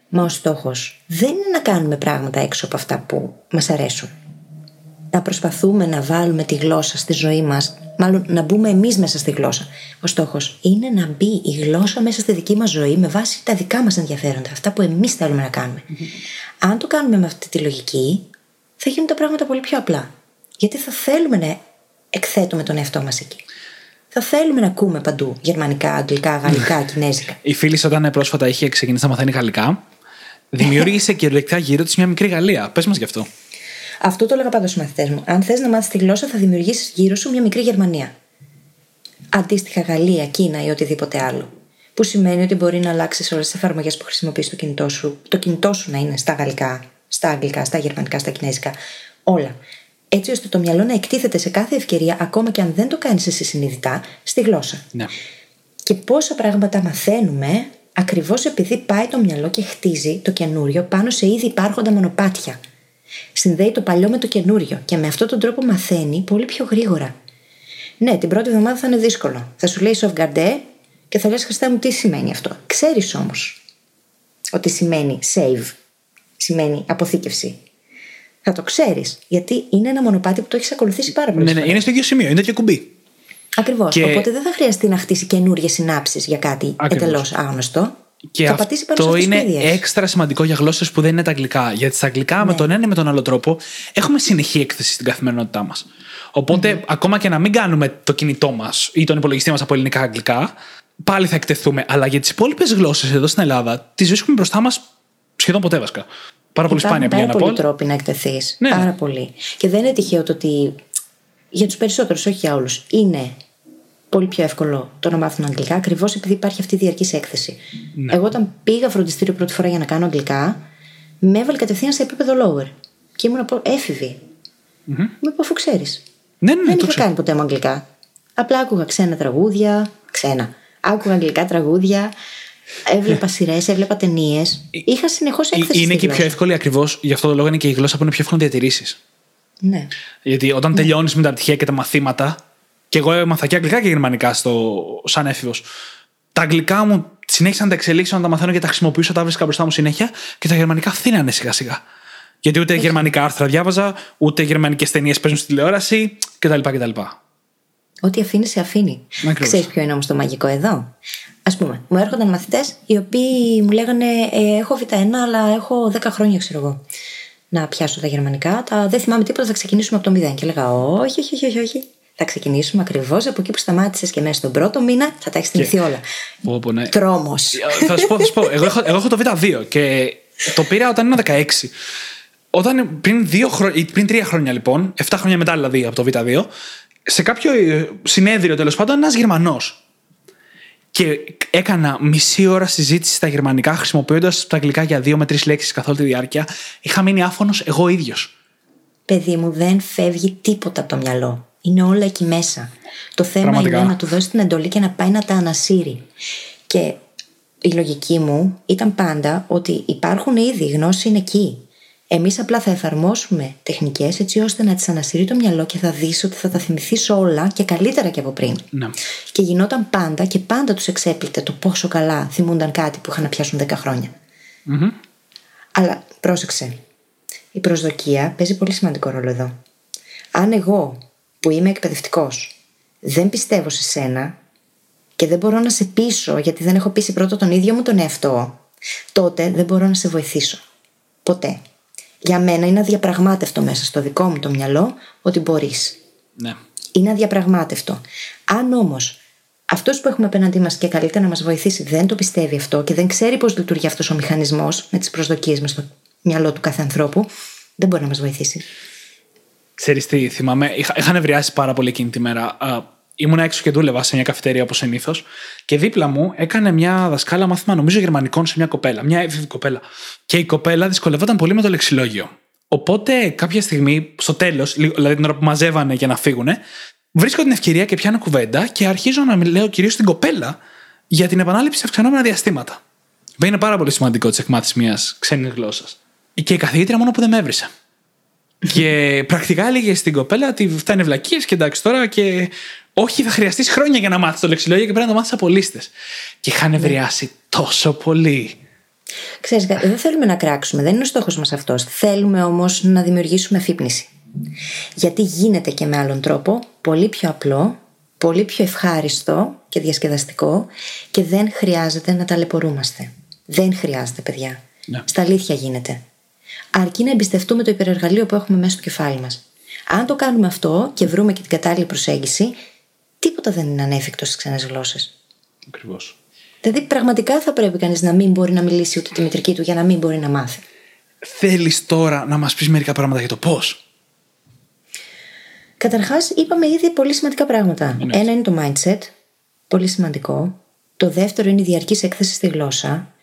Μα ο στόχος δεν είναι να κάνουμε πράγματα έξω από αυτά που μας αρέσουν. Να προσπαθούμε να βάλουμε τη γλώσσα στη ζωή μας, μάλλον να μπούμε εμείς μέσα στη γλώσσα. Ο στόχος είναι να μπει η γλώσσα μέσα στη δική μας ζωή με βάση τα δικά μας ενδιαφέροντα, αυτά που εμείς θέλουμε να κάνουμε. Αν το κάνουμε με αυτή τη λογική, θα γίνουν τα πράγματα πολύ πιο απλά. Γιατί θα θέλουμε να εκθέτουμε τον εαυτό μας εκεί. Θα θέλουμε να ακούμε παντού γερμανικά, αγγλικά, γαλλικά, κινέζικα. Η φίλη, όταν πρόσφατα είχε ξεκινήσει να μαθαίνει γαλλικά, δημιούργησε κυριολεκτικά γύρω της μια μικρή Γαλλία. Πες μας γι' αυτό. Αυτό το έλεγα πάντα στου μαθητές μου. Αν θες να μάθεις τη γλώσσα, θα δημιουργήσεις γύρω σου μια μικρή Γερμανία. Αντίστοιχα, Γαλλία, Κίνα ή οτιδήποτε άλλο. Που σημαίνει ότι μπορεί να αλλάξεις όλες τις εφαρμογές που χρησιμοποιείς στο κινητό σου. Το κινητό σου να είναι στα γαλλικά, στα αγγλικά, στα γερμανικά, στα κινέζικα. Όλα. Έτσι ώστε το μυαλό να εκτίθεται σε κάθε ευκαιρία, ακόμα και αν δεν το κάνεις εσύ συνειδητά, στη γλώσσα. Ναι. Και πόσα πράγματα μαθαίνουμε ακριβώς επειδή πάει το μυαλό και χτίζει το καινούριο πάνω σε ήδη υπάρχοντα μονοπάτια. Συνδέει το παλιό με το καινούριο και με αυτόν τον τρόπο μαθαίνει πολύ πιο γρήγορα. Ναι, την πρώτη εβδομάδα θα είναι δύσκολο. Θα σου λέει Sofgardé και θα λες Χριστέ μου τι σημαίνει αυτό. Ξέρεις όμως ότι σημαίνει save, σημαίνει αποθήκευση. Θα το ξέρεις, γιατί είναι ένα μονοπάτι που το έχεις ακολουθήσει πάρα πολύ. Ναι, ναι, είναι στο ίδιο σημείο, είναι και κουμπί. Ακριβώς. Και... Οπότε δεν θα χρειαστεί να χτίσει καινούριε συνάψεις για κάτι εντελώς άγνωστο. Και θα πατήσει πάνω αυτό είναι έξτρα σημαντικό για γλώσσες που δεν είναι τα αγγλικά. Γιατί στα αγγλικά, ναι. με τον ένα ή με τον άλλο τρόπο, έχουμε συνεχή έκθεση στην καθημερινότητά μας. οποτε ακόμα και να μην κάνουμε το κινητό μας ή τον υπολογιστή μας από ελληνικά αγγλικά, πάλι θα εκτεθούμε. Αλλά για τις υπόλοιπες γλώσσες εδώ στην Ελλάδα, τις βρίσκουμε μπροστά μας σχεδόν ποτέ βασικά. Πάρα πολύ σπάνια πια να πω. Πάρα πολλοί τρόποι να εκτεθείς. Ναι. Πάρα πολύ. Και δεν είναι τυχαίο το ότι για τους περισσότερους, όχι για όλους, είναι πολύ πιο εύκολο το να μάθουν αγγλικά, ακριβώς επειδή υπάρχει αυτή η διαρκής έκθεση. Ναι. Εγώ, όταν πήγα φροντιστήριο πρώτη φορά για να κάνω αγγλικά, με έβαλε κατευθείαν σε επίπεδο lower. Και ήμουν από έφηβη. Mm-hmm. Με αφού ξέρεις. Ναι, ναι, Δεν είχα κάνει ποτέ μου αγγλικά. Απλά άκουγα ξένα τραγούδια. Ξένα. Άκουγα αγγλικά τραγούδια. Έβλεπα σειρές, έβλεπα ταινίες. Είχα συνεχώς έκθεση. Είναι και πιο εύκολη ακριβώς, γι' αυτό το λόγο είναι και η γλώσσα που είναι πιο εύκολο να διατηρήσεις. Ναι. Γιατί όταν ναι. τελειώνεις με τα πτυχία και τα μαθήματα, και εγώ έμαθα και αγγλικά και γερμανικά στο, σαν έφηβος. Τα αγγλικά μου συνέχισα να τα εξελίξω, να τα μαθαίνω και τα χρησιμοποιήσω, τα βρίσκα μπροστά μου συνέχεια και τα γερμανικά φθήνανε σιγά σιγά. Γιατί ούτε γερμανικά άρθρα διάβαζα, ούτε γερμανικές ταινίες παίζουν στη τηλεόραση κτλ. κτλ. Ό,τι αφήνει, σε αφήνει. Ξέρεις ποιο είναι όμως το μαγικό εδώ; Α πούμε, μου έρχονταν μαθητές οι οποίοι μου λέγανε ε, Έχω Β1, αλλά έχω 10 χρόνια, ξέρω εγώ, να πιάσω τα γερμανικά. Τα, δεν θυμάμαι τίποτα, θα ξεκινήσουμε από το 0. Και έλεγα Όχι, όχι, όχι, όχι. Θα ξεκινήσουμε ακριβώς από εκεί που σταμάτησες και μέσα στον πρώτο μήνα θα τα έχεις θυμηθεί όλα. Πω, ναι. Τρόμος. Ε, θα σου πω, θα σου πω. Εγώ, έχω, εγώ έχω το Β2 και το πήρα όταν ήμουν 16. Όταν πριν, δύο πριν τρία χρόνια λοιπόν, 7 χρόνια μετά δηλαδή από το Β2, σε κάποιο ε, συνέδριο τέλος πάντων, ένας Γερμανός. Και έκανα μισή ώρα συζήτηση στα γερμανικά, χρησιμοποιώντας τα αγγλικά για δύο με τρεις λέξεις καθ' όλη τη διάρκεια. Είχα μείνει άφωνος εγώ ίδιος. Παιδί μου, δεν φεύγει τίποτα από το μυαλό. Είναι όλα εκεί μέσα. Το θέμα Πραγματικά. είναι να του δώσει την εντολή και να πάει να τα ανασύρει. Και η λογική μου ήταν πάντα ότι υπάρχουν ήδη, η γνώση είναι εκεί. Εμείς απλά θα εφαρμόσουμε τεχνικές έτσι ώστε να τις ανασύρει το μυαλό και θα δεις ότι θα τα θυμηθείς όλα και καλύτερα και από πριν. Ναι. Και γινόταν πάντα και πάντα τους εξέπληκτε το πόσο καλά θυμούνταν κάτι που είχαν να πιάσουν 10 χρόνια. Αλλά πρόσεξε. Η προσδοκία παίζει πολύ σημαντικό ρόλο εδώ. Αν εγώ που είμαι εκπαιδευτικός, δεν πιστεύω σε σένα και δεν μπορώ να σε πείσω γιατί δεν έχω πείσει πρώτα τον ίδιο μου τον εαυτό, τότε δεν μπορώ να σε βοηθήσω. Ποτέ. Για μένα είναι αδιαπραγμάτευτο μέσα στο δικό μου το μυαλό ότι μπορείς. Ναι. Είναι αδιαπραγμάτευτο. Αν όμως αυτός που έχουμε απέναντί μας και καλύτερα να μας βοηθήσει δεν το πιστεύει αυτό και δεν ξέρει πώς λειτουργεί αυτός ο μηχανισμός με τις προσδοκίες με στο μυαλό του κάθε ανθρώπου, δεν μπορεί να μας βοηθήσει. Ξέρεις τι, θυμάμαι. Είχα, είχα νευριάσει πάρα πολύ εκείνη τη μέρα. ήμουν έξω και δούλευα σε μια καφετέρια όπως συνήθως. Και δίπλα μου έκανε μια δασκάλα μάθημα, νομίζω, γερμανικών σε μια κοπέλα. Μια έφηβη κοπέλα. Και η κοπέλα δυσκολευόταν πολύ με το λεξιλόγιο. Οπότε κάποια στιγμή, στο τέλος, δηλαδή την ώρα που μαζεύανε για να φύγουν, βρίσκω την ευκαιρία και πιάνω κουβέντα και αρχίζω να μιλάω κυρίως στην κοπέλα για την επανάληψη σε αυξανόμενα διαστήματα. Είναι πάρα πολύ σημαντικό της εκμάθησης μιας ξένης γλώσσας. Και η καθηγήτρια μόνο που δεν με έβρισε. Και πρακτικά έλεγε στην κοπέλα ότι φτάνει βλακίες και εντάξει τώρα και όχι, θα χρειαστείς χρόνια για να μάθεις το λεξιλόγιο και πρέπει να το μάθεις από λίστες. Και είχαν ευριάσει τόσο πολύ. Ξέρεις, δεν θέλουμε να κράξουμε, δεν είναι ο στόχος μας αυτός. Θέλουμε όμως να δημιουργήσουμε αφύπνιση. Γιατί γίνεται και με άλλον τρόπο, πολύ πιο απλό, πολύ πιο ευχάριστο και διασκεδαστικό και δεν χρειάζεται να ταλαιπωρούμαστε. Δεν χρειάζεται, παιδιά. Ναι. Στα αλήθεια γίνεται. Αρκεί να εμπιστευτούμε το υπερεργαλείο που έχουμε μέσα στο κεφάλι μας. Αν το κάνουμε αυτό και βρούμε και την κατάλληλη προσέγγιση, τίποτα δεν είναι ανέφικτο στις ξένες γλώσσες. Ακριβώς. Δηλαδή, πραγματικά θα πρέπει κανείς να μην μπορεί να μιλήσει ούτε τη μητρική του για να μην μπορεί να μάθει. Θέλεις τώρα να μας πεις μερικά πράγματα για το πώς; Καταρχάς, είπαμε ήδη πολύ σημαντικά πράγματα. Ένα είναι το mindset, πολύ σημαντικό. Το δεύτερο είναι η διαρκής έκθεση στη γλώσσα.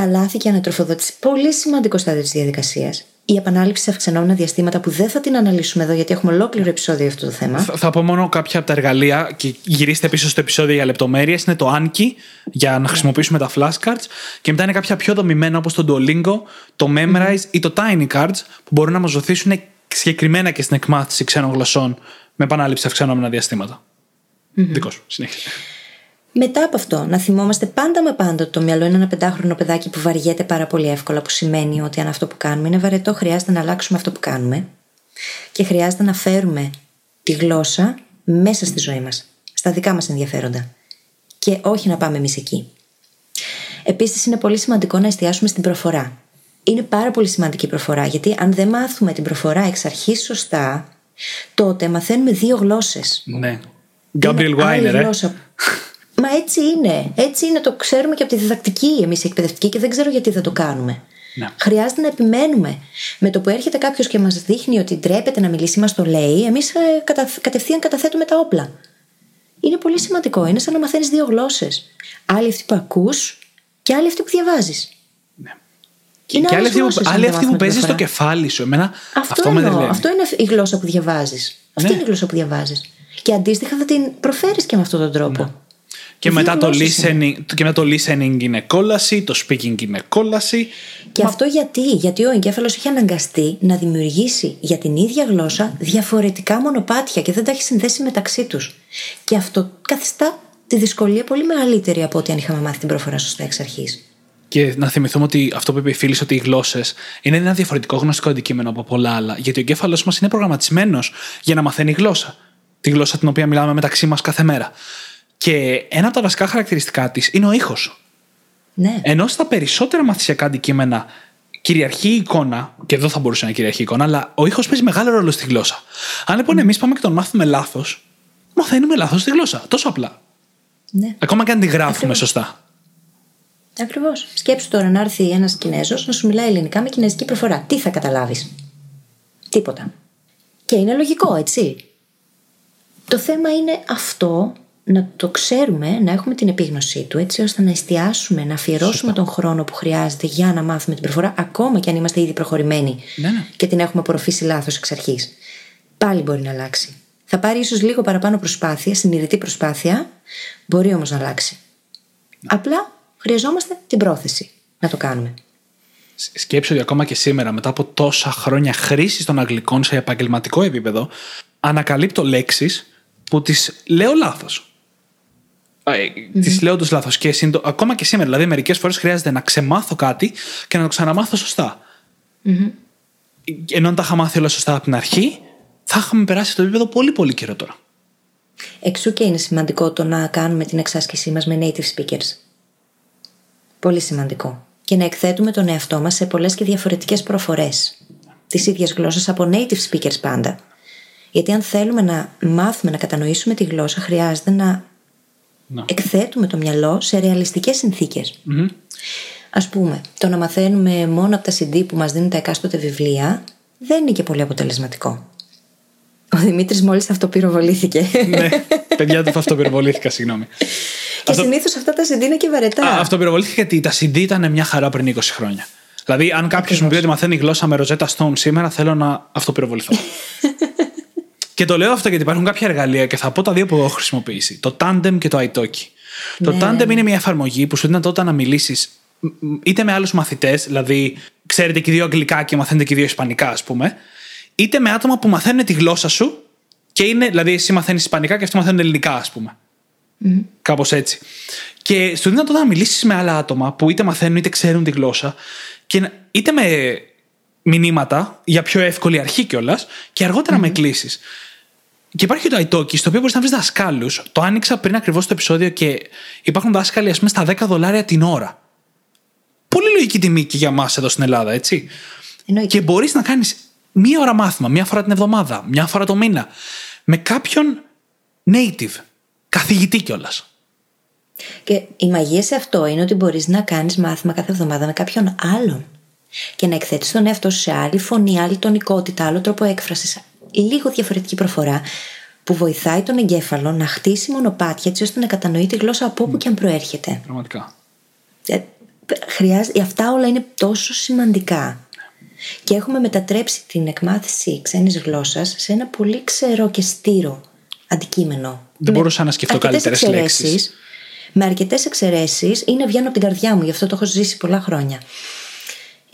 Τα λάθη και ανατροφοδότηση, πολύ σημαντικό στάδιο της διαδικασίας η επανάληψη σε αυξανόμενα διαστήματα που δεν θα την αναλύσουμε εδώ γιατί έχουμε ολόκληρο επεισόδιο για αυτό το θέμα. Θα, θα πω μόνο κάποια από τα εργαλεία και γυρίστε πίσω στο επεισόδιο για λεπτομέρειες. Είναι το Anki για να χρησιμοποιήσουμε τα flashcards και μετά είναι κάποια πιο δομημένα όπως το Duolingo, το Memrise ή το Tiny Cards που μπορούν να μας βοηθήσουν συγκεκριμένα και στην εκμάθηση ξένων γλωσσών με επανάληψη σε αυξανόμενα διαστήματα. Mm-hmm. Δικός σου, συνέχεια. Μετά από αυτό, να θυμόμαστε πάντα με πάντα ότι το μυαλό είναι ένα πεντάχρονο παιδάκι που βαριέται πάρα πολύ εύκολα, που σημαίνει ότι αν αυτό που κάνουμε είναι βαρετό, χρειάζεται να αλλάξουμε αυτό που κάνουμε και χρειάζεται να φέρουμε τη γλώσσα μέσα στη ζωή μας, στα δικά μας ενδιαφέροντα. Και όχι να πάμε εμείς εκεί. Επίσης, είναι πολύ σημαντικό να εστιάσουμε στην προφορά. Είναι πάρα πολύ σημαντική η προφορά, γιατί αν δεν μάθουμε την προφορά εξ αρχής σωστά, τότε μαθαίνουμε δύο γλώσσες. Ναι. Γκάμπριελ Βάινερ, ε. Μα έτσι είναι. Έτσι είναι. Το ξέρουμε και από τη διδακτική εμείς οι εκπαιδευτικοί και δεν ξέρω γιατί δεν το κάνουμε. Ναι. Χρειάζεται να επιμένουμε. Με το που έρχεται κάποιος και μας δείχνει ότι ντρέπεται να μιλήσει, μας το λέει, εμείς ε, κατα... κατευθείαν καταθέτουμε τα όπλα. Είναι πολύ σημαντικό. Είναι σαν να μαθαίνεις δύο γλώσσες. Άλλη αυτή που ακούς και άλλη αυτή που διαβάζεις. Ναι. Και, και άλλη αυτή που, άλλη αυτή που παίζεις στο κεφάλι σου. Εμένα, αυτό, αυτό, με αυτό είναι η γλώσσα που διαβάζεις. Αυτή ναι. είναι η γλώσσα που διαβάζεις. Και αντίστοιχα θα την προφέρεις και με αυτόν τον τρόπο. Ναι. Και μετά, το listening, και μετά το listening είναι κόλαση, το speaking είναι κόλαση. Και αυτό γιατί, γιατί ο εγκέφαλος έχει αναγκαστεί να δημιουργήσει για την ίδια γλώσσα διαφορετικά μονοπάτια και δεν τα έχει συνδέσει μεταξύ τους. Και αυτό καθιστά τη δυσκολία πολύ μεγαλύτερη από ό,τι αν είχαμε μάθει την προφορά σωστά εξ αρχής. Και να θυμηθούμε ότι αυτό που είπε η φίλη, ότι οι γλώσσες είναι ένα διαφορετικό γνωστικό αντικείμενο από πολλά άλλα. Γιατί ο εγκέφαλος μας είναι προγραμματισμένος για να μαθαίνει γλώσσα. Τη γλώσσα την οποία μιλάμε μεταξύ μας κάθε μέρα. Και ένα από τα βασικά χαρακτηριστικά της είναι ο ήχος. Ναι. Ενώ στα περισσότερα μαθησιακά αντικείμενα κυριαρχεί η εικόνα, και εδώ θα μπορούσε να κυριαρχεί η εικόνα, αλλά ο ήχος παίζει μεγάλο ρόλο στη γλώσσα. Αν λοιπόν εμείς πάμε και τον μάθουμε λάθος, μαθαίνουμε λάθος στη γλώσσα. Τόσο απλά. Ναι. Ακόμα και αν τη γράφουμε σωστά. Ακριβώς. Σκέψου τώρα να έρθει ένας Κινέζος να σου μιλάει ελληνικά με κινέζικη προφορά. Τι θα καταλάβεις; Τίποτα. Και είναι λογικό, έτσι. Το θέμα είναι αυτό να το ξέρουμε, να έχουμε την επίγνωσή του, έτσι ώστε να εστιάσουμε, να αφιερώσουμε τον χρόνο που χρειάζεται για να μάθουμε την προφορά, ακόμα και αν είμαστε ήδη προχωρημένοι ναι, ναι. και την έχουμε απορροφήσει λάθος εξ αρχής. Πάλι μπορεί να αλλάξει. Θα πάρει ίσως λίγο παραπάνω προσπάθεια, συνειδητή προσπάθεια, μπορεί όμως να αλλάξει. Απλά χρειαζόμαστε την πρόθεση να το κάνουμε. Σκέψω ότι ακόμα και σήμερα, μετά από τόσα χρόνια χρήσης των Αγγλικών σε επαγγελματικό επίπεδο, ανακαλύπτω λέξεις που τις λέω λάθος mm-hmm. τι λέω τους λάθος. Και συντο... ακόμα και σήμερα, δηλαδή, μερικές φορές χρειάζεται να ξεμάθω κάτι και να το ξαναμάθω σωστά. Mm-hmm. Ενώ αν τα είχα μάθει όλα σωστά από την αρχή, θα είχαμε περάσει το επίπεδο πολύ πολύ καιρό τώρα. Εξού και είναι σημαντικό το να κάνουμε την εξάσκησή μας με native speakers. Πολύ σημαντικό. Και να εκθέτουμε τον εαυτό μας σε πολλές και διαφορετικές προφορές. Τη ίδια γλώσσα από native speakers πάντα. Γιατί αν θέλουμε να μάθουμε να κατανοήσουμε τη γλώσσα, χρειάζεται να να. εκθέτουμε το μυαλό σε ρεαλιστικές συνθήκες. Mm-hmm. Α πούμε, το να μαθαίνουμε μόνο από τα CD που μας δίνουν τα εκάστοτε βιβλία δεν είναι και πολύ αποτελεσματικό. Ο Δημήτρης μόλις αυτοπυροβολήθηκε. ναι, παιδιά του αυτοπυροβολήθηκα, συγγνώμη. Και Αυτό... συνήθως αυτά τα CD είναι και βαρετά. Α, αυτοπυροβολήθηκα γιατί τα CD ήταν μια χαρά πριν 20 χρόνια. Δηλαδή, αν κάποιος μου πει ότι μαθαίνει γλώσσα με ροζέτα Stone σήμερα, θέλω να αυτοπυροβοληθώ. και το λέω αυτό γιατί υπάρχουν κάποια εργαλεία και θα πω τα δύο που έχω χρησιμοποιήσει. Το Tandem και το Italki. Το Ναι. Tandem είναι μια εφαρμογή που σου δίνει τότε να μιλήσεις είτε με άλλους μαθητές, δηλαδή ξέρετε και οι δύο αγγλικά και μαθαίνετε και οι δύο ισπανικά, ας πούμε, είτε με άτομα που μαθαίνουν τη γλώσσα σου και είναι, δηλαδή εσύ μαθαίνεις ισπανικά και αυτοί μαθαίνουν ελληνικά, ας πούμε. Κάπως έτσι. Και σου δίνει τότε να μιλήσεις με άλλα άτομα που είτε μαθαίνουν είτε ξέρουν τη γλώσσα και να- είτε με μηνύματα για πιο εύκολη αρχή κιόλας και αργότερα με κλήσεις. Και υπάρχει και το iTalki, στο οποίο μπορείς να βρεις δασκάλους. Το άνοιξα πριν ακριβώς το επεισόδιο και υπάρχουν δάσκαλοι, ας πούμε, στα 10 δολάρια την ώρα. Πολύ λογική τιμή και για εμά εδώ στην Ελλάδα, έτσι. Εννοείται. Και μπορείς να κάνεις μία ώρα μάθημα, μία φορά την εβδομάδα, μία φορά το μήνα. Με κάποιον native, καθηγητή κιόλας. Και η μαγεία σε αυτό είναι ότι μπορείς να κάνεις μάθημα κάθε εβδομάδα με κάποιον άλλον. Και να εκθέτεις τον εαυτό σου σε άλλη φωνή, άλλη τονικότητα, άλλο τρόπο έκφρασης, λίγο διαφορετική προφορά, που βοηθάει τον εγκέφαλο να χτίσει μονοπάτια έτσι ώστε να κατανοεί τη γλώσσα από όπου και αν προέρχεται. Πραγματικά. Ε, χρειάζεται, αυτά όλα είναι τόσο σημαντικά. Και έχουμε μετατρέψει την εκμάθηση ξένης γλώσσας σε ένα πολύ ξερό και στήρο αντικείμενο. Δεν Με μπορούσα να σκεφτώ αρκετές καλύτερες εξαιρέσεις, λέξεις. Με αρκετές εξαιρέσεις είναι βγαίνω από την καρδιά μου, γι' αυτό το έχω ζήσει πολλά χρόνια.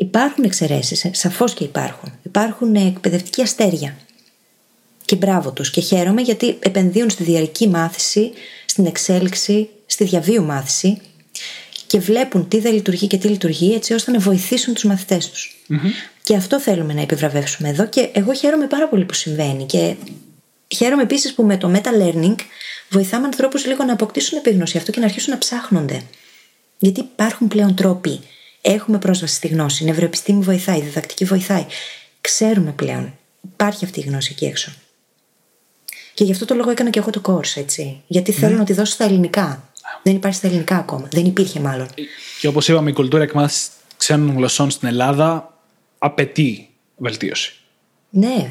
Υπάρχουν εξαιρέσεις, σαφώς και υπάρχουν. Υπάρχουν ε, εκπαιδευτικοί αστέρια. Και μπράβο τους. Και χαίρομαι γιατί επενδύουν στη διαρκή μάθηση, στην εξέλιξη, στη διαβίου μάθηση και βλέπουν τι δεν λειτουργεί και τι λειτουργεί έτσι ώστε να βοηθήσουν τους μαθητές τους. Και αυτό θέλουμε να επιβραβεύσουμε εδώ και εγώ χαίρομαι πάρα πολύ που συμβαίνει και χαίρομαι επίσης που με το meta-learning βοηθάμε ανθρώπους λίγο να αποκτήσουν επίγνωση αυτό και να αρχίσουν να ψάχνονται. Γιατί υπάρχουν πλέον τρόποι. Έχουμε πρόσβαση στη γνώση. Η νευροεπιστήμη βοηθάει, η διδακτική βοηθάει. Ξέρουμε πλέον. Υπάρχει αυτή η γνώση εκεί έξω. Και γι' αυτό το λόγο έκανα και εγώ το course, έτσι. Γιατί θέλω να τη δώσω στα ελληνικά. Δεν υπάρχει στα ελληνικά ακόμα. Δεν υπήρχε μάλλον. Και όπως είπαμε, η κουλτούρα εκμάθηση ξένων γλωσσών στην Ελλάδα απαιτεί βελτίωση. Ναι.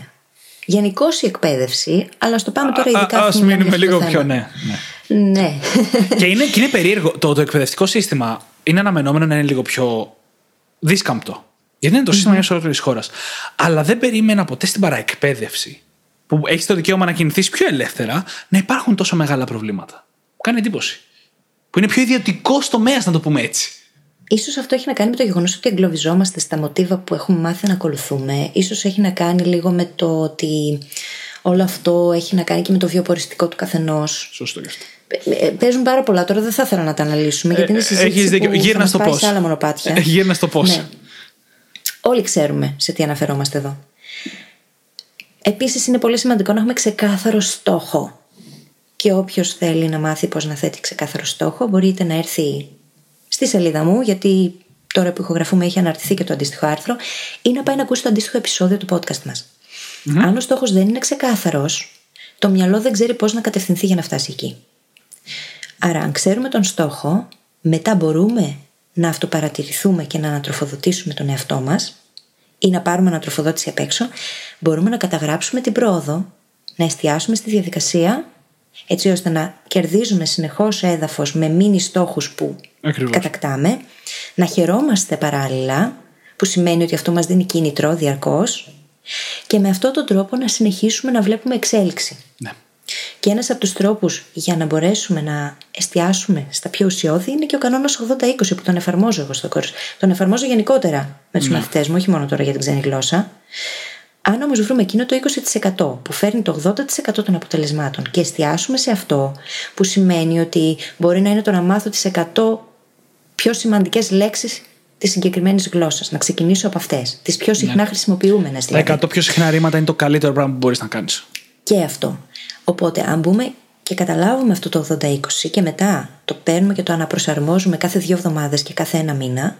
Γενικώ η εκπαίδευση, αλλά στο πάμε τώρα ειδικά. Α αφού μιλάμε μείνουμε για αυτό λίγο το πιο θέμα. ναι. ναι. Ναι. και, είναι, και είναι περίεργο. Το, το εκπαιδευτικό σύστημα είναι αναμενόμενο να είναι λίγο πιο δίσκαμπτο. Γιατί είναι το σύστημα μιας ολόκληρης χώρας. Αλλά δεν περίμενα ποτέ στην παραεκπαίδευση, που έχεις το δικαίωμα να κινηθείς πιο ελεύθερα, να υπάρχουν τόσο μεγάλα προβλήματα. Μου κάνει εντύπωση. Που είναι πιο ιδιωτικό τομέας, να το πούμε έτσι. Ίσως αυτό έχει να κάνει με το γεγονός ότι εγκλωβιζόμαστε στα μοτίβα που έχουμε μάθει να ακολουθούμε. Ίσως έχει να κάνει λίγο με το ότι όλο αυτό έχει να κάνει και με το βιοποριστικό του καθενός. Σωστό γι' αυτό. Ε, ε, Παίζουν πάρα πολλά. Τώρα δεν θα ήθελα να τα αναλύσουμε γιατί είναι συζήτηση Έχεις δίκιο. που θα Γύρνα μας στο πάει πώς. σε άλλα μονοπάτια. Γύρνα στο πώς. Ναι. Όλοι ξέρουμε σε τι αναφερόμαστε εδώ. Επίσης είναι πολύ σημαντικό να έχουμε ξεκάθαρο στόχο. Και όποιος θέλει να μάθει πώς να θέτει ξεκάθαρο στόχο μπορείτε να έρθει στη σελίδα μου γιατί τώρα που ηχογραφούμε έχει αναρτηθεί και το αντίστοιχο άρθρο ή να πάει να ακούσει το αντίστοιχο επεισόδιο του podcast μας. Αν ο στόχος δεν είναι ξεκάθαρος το μυαλό δεν ξέρει πώς να κατευθυνθεί για να φτάσει εκεί. Άρα αν ξέρουμε τον στόχο μετά μπορούμε να αυτοπαρατηρηθούμε και να ανατροφοδοτήσουμε τον εαυτό μας ή να πάρουμε ανατροφοδότηση απ' έξω, μπορούμε να καταγράψουμε την πρόοδο, να εστιάσουμε στη διαδικασία, έτσι ώστε να κερδίζουμε συνεχώς έδαφος με μίνι στόχους που Ακριβώς. κατακτάμε, να χαιρόμαστε παράλληλα, που σημαίνει ότι αυτό μας δίνει κίνητρο διαρκώς, και με αυτόν τον τρόπο να συνεχίσουμε να βλέπουμε εξέλιξη. Ναι. Και ένας από τους τρόπους για να μπορέσουμε να εστιάσουμε στα πιο ουσιώδη είναι και ο κανόνας 80-20 που τον εφαρμόζω εγώ στο course. Τον εφαρμόζω γενικότερα με τους μαθητές μου, όχι μόνο τώρα για την ξένη γλώσσα. Αν όμως βρούμε εκείνο το 20% που φέρνει το 80% των αποτελεσμάτων και εστιάσουμε σε αυτό, που σημαίνει ότι μπορεί να είναι το να μάθω τις 100 πιο σημαντικές λέξεις της συγκεκριμένης γλώσσας. Να ξεκινήσω από αυτές. Τις πιο συχνά χρησιμοποιούμενες Τα δηλαδή. 100 πιο συχνά ρήματα είναι το καλύτερο πράγμα που μπορείς να κάνεις. Και αυτό. Οπότε, αν μπούμε και καταλάβουμε αυτό το 80-20 και μετά το παίρνουμε και το αναπροσαρμόζουμε κάθε δύο εβδομάδες και κάθε ένα μήνα,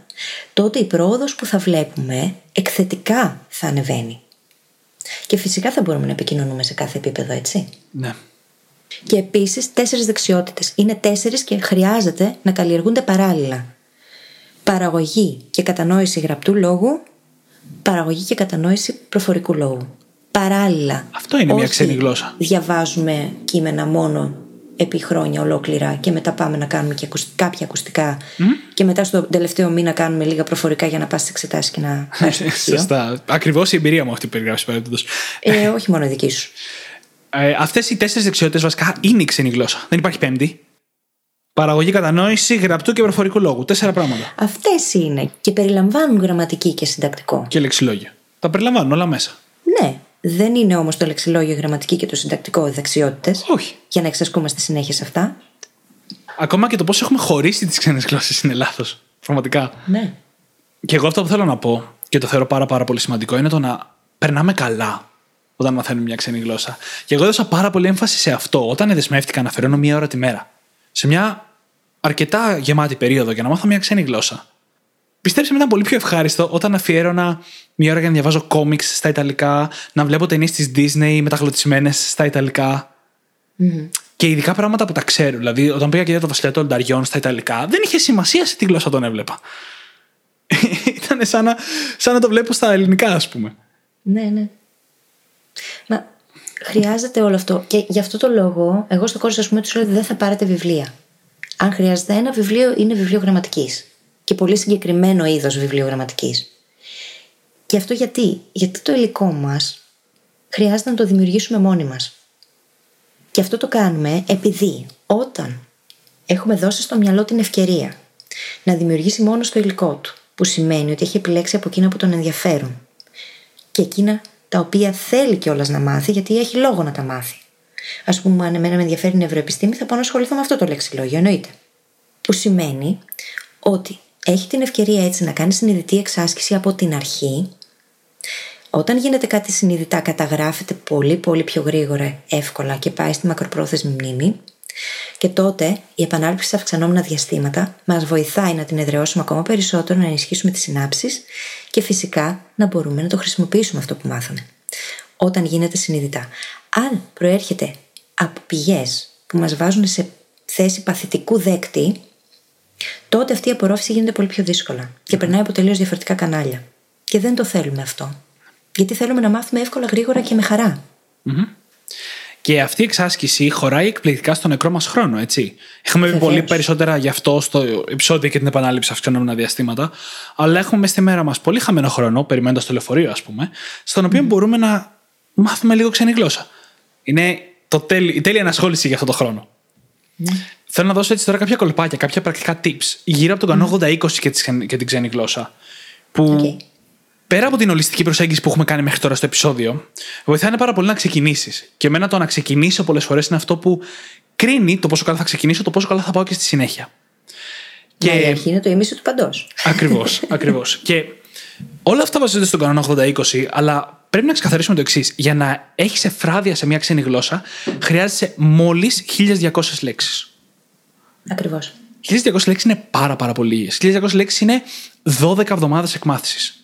τότε η πρόοδος που θα βλέπουμε εκθετικά θα ανεβαίνει. Και φυσικά θα μπορούμε να επικοινωνούμε σε κάθε επίπεδο, έτσι. Ναι. Και επίσης τέσσερις δεξιότητες. Είναι τέσσερις και χρειάζεται να καλλιεργούνται παράλληλα. Παραγωγή και κατανόηση γραπτού λόγου, παραγωγή και κατανόηση προφορικού λόγου. Παράλληλα. Αυτό είναι μια Όχι ξένη γλώσσα. Διαβάζουμε κείμενα μόνο επί χρόνια ολόκληρα και μετά πάμε να κάνουμε και ακουσ- κάποια ακουστικά και μετά στο τελευταίο μήνα κάνουμε λίγα προφορικά για να πας στις εξετάσεις και να πάρεις το πτυχίο. Σωστά. Ακριβώς η εμπειρία μου αυτή που περιγράφεις παραδείγματος. ε, όχι μόνο δική σου. Ε, Αυτές οι τέσσερις δεξιότητες βασικά είναι η ξένη γλώσσα. Δεν υπάρχει πέμπτη. Παραγωγή, κατανόηση, γραπτού και προφορικού λόγου. Τέσσερα πράγματα. Αυτές είναι και περιλαμβάνουν γραμματική και συντακτικό. Και λεξιλόγιο. Τα περιλαμβάνουν όλα μέσα. Ναι, δεν είναι όμως το λεξιλόγιο, η γραμματική και το συντακτικό δεξιότητες Όχι. για να εξασκούμαστε συνέχεια σε αυτά. Ακόμα και το πώς έχουμε χωρίσει τις ξένες γλώσσες είναι λάθο. Πραγματικά. Ναι. Και εγώ αυτό που θέλω να πω και το θεωρώ πάρα, πάρα πολύ σημαντικό είναι το να περνάμε καλά όταν μαθαίνουμε μια ξένη γλώσσα. Και εγώ έδωσα πάρα πολύ έμφαση σε αυτό όταν δεσμεύτηκα να αφαιρώνω μία ώρα τη μέρα. Σε μια αρκετά γεμάτη περίοδο για να μάθω μια ξένη γλώσσα. Πιστέψτε με, ήταν πολύ πιο ευχάριστο όταν αφιέρωνα μία ώρα για να διαβάζω κόμιξ στα Ιταλικά, να βλέπω ταινίες της Disney μεταγλωτισμένες στα Ιταλικά. Και ειδικά πράγματα που τα ξέρω. Δηλαδή, όταν πήγα και είδα το Βασιλιά των Λνταριών στα Ιταλικά, δεν είχε σημασία σε τι γλώσσα τον έβλεπα. Ήταν σαν να, σαν να το βλέπω στα ελληνικά, ας πούμε. Ναι, ναι. Μα χρειάζεται όλο αυτό. Και γι' αυτό το λόγο, εγώ στο κόρσο, ας πούμε, τους λέω ότι δεν θα πάρετε βιβλία. Αν χρειάζεται ένα βιβλίο, είναι βιβλίο γραμματικής. Και πολύ συγκεκριμένο είδος βιβλίο γραμματική. Και αυτό γιατί, γιατί το υλικό μας χρειάζεται να το δημιουργήσουμε μόνοι μας. Και αυτό το κάνουμε επειδή όταν έχουμε δώσει στο μυαλό την ευκαιρία να δημιουργήσει μόνος το υλικό του, που σημαίνει ότι έχει επιλέξει από εκείνα που τον ενδιαφέρουν και εκείνα τα οποία θέλει κιόλας να μάθει, γιατί έχει λόγο να τα μάθει. Α πούμε, αν εμένα με ενδιαφέρει η νευροεπιστήμη, θα πάω να ασχοληθώ με αυτό το λεξιλόγιο, εννοείται. Που σημαίνει ότι έχει την ευκαιρία έτσι να κάνει συνειδητή εξάσκηση από την αρχή. Όταν γίνεται κάτι συνειδητά, καταγράφεται πολύ πολύ πιο γρήγορα, εύκολα και πάει στη μακροπρόθεσμη μνήμη. Και τότε η επανάληψη σε αυξανόμενα διαστήματα μας βοηθάει να την εδραιώσουμε ακόμα περισσότερο, να ενισχύσουμε τις συνάψεις και φυσικά να μπορούμε να το χρησιμοποιήσουμε αυτό που μάθαμε. Όταν γίνεται συνειδητά. Αν προέρχεται από πηγές που μας βάζουν σε θέση παθητικού δέκτη, τότε αυτή η απορρόφηση γίνεται πολύ πιο δύσκολα και περνάει από τελείως διαφορετικά κανάλια. Και δεν το θέλουμε αυτό. Γιατί θέλουμε να μάθουμε εύκολα, γρήγορα και με χαρά. Και αυτή η εξάσκηση χωράει εκπληκτικά στο νεκρό μας χρόνο, έτσι. Έχουμε πει Βεβαίως. πολύ περισσότερα γι' αυτό στο επεισόδιο και την επανάληψη αυξανόμενα διαστήματα. Αλλά έχουμε στη μέρα μας πολύ χαμένο χρόνο, περιμένοντας το λεωφορείο, ας πούμε, στον οποίο μπορούμε να μάθουμε λίγο ξένη γλώσσα. Είναι το τέλει, η τέλεια ενασχόληση για αυτό το χρόνο. Θέλω να δώσω έτσι τώρα κάποια κολπάκια, κάποια πρακτικά tips γύρω από τον κανόνα 80-20 και, τη ξεν- και την ξένη γλώσσα. Που Οκ. πέρα από την ολιστική προσέγγιση που έχουμε κάνει μέχρι τώρα στο επεισόδιο, βοηθάνε πάρα πολύ να ξεκινήσεις. Και εμένα το να ξεκινήσω πολλές φορές είναι αυτό που κρίνει το πόσο καλά θα ξεκινήσω, το πόσο καλά θα πάω και στη συνέχεια. Και... η αρχή είναι το ίμιση του παντός. Ακριβώς, ακριβώς. Και όλα αυτά βασίζονται στον κανόνα 80-20, αλλά πρέπει να ξεκαθαρίσουμε το εξής. Για να έχεις εφράδια σε μια ξένη γλώσσα, χρειάζεσαι μόλις 1200 λέξεις. Ακριβώς. 1200 λέξεις είναι πάρα, πάρα πολύ. 1200 λέξεις είναι 12 εβδομάδες εκμάθησης.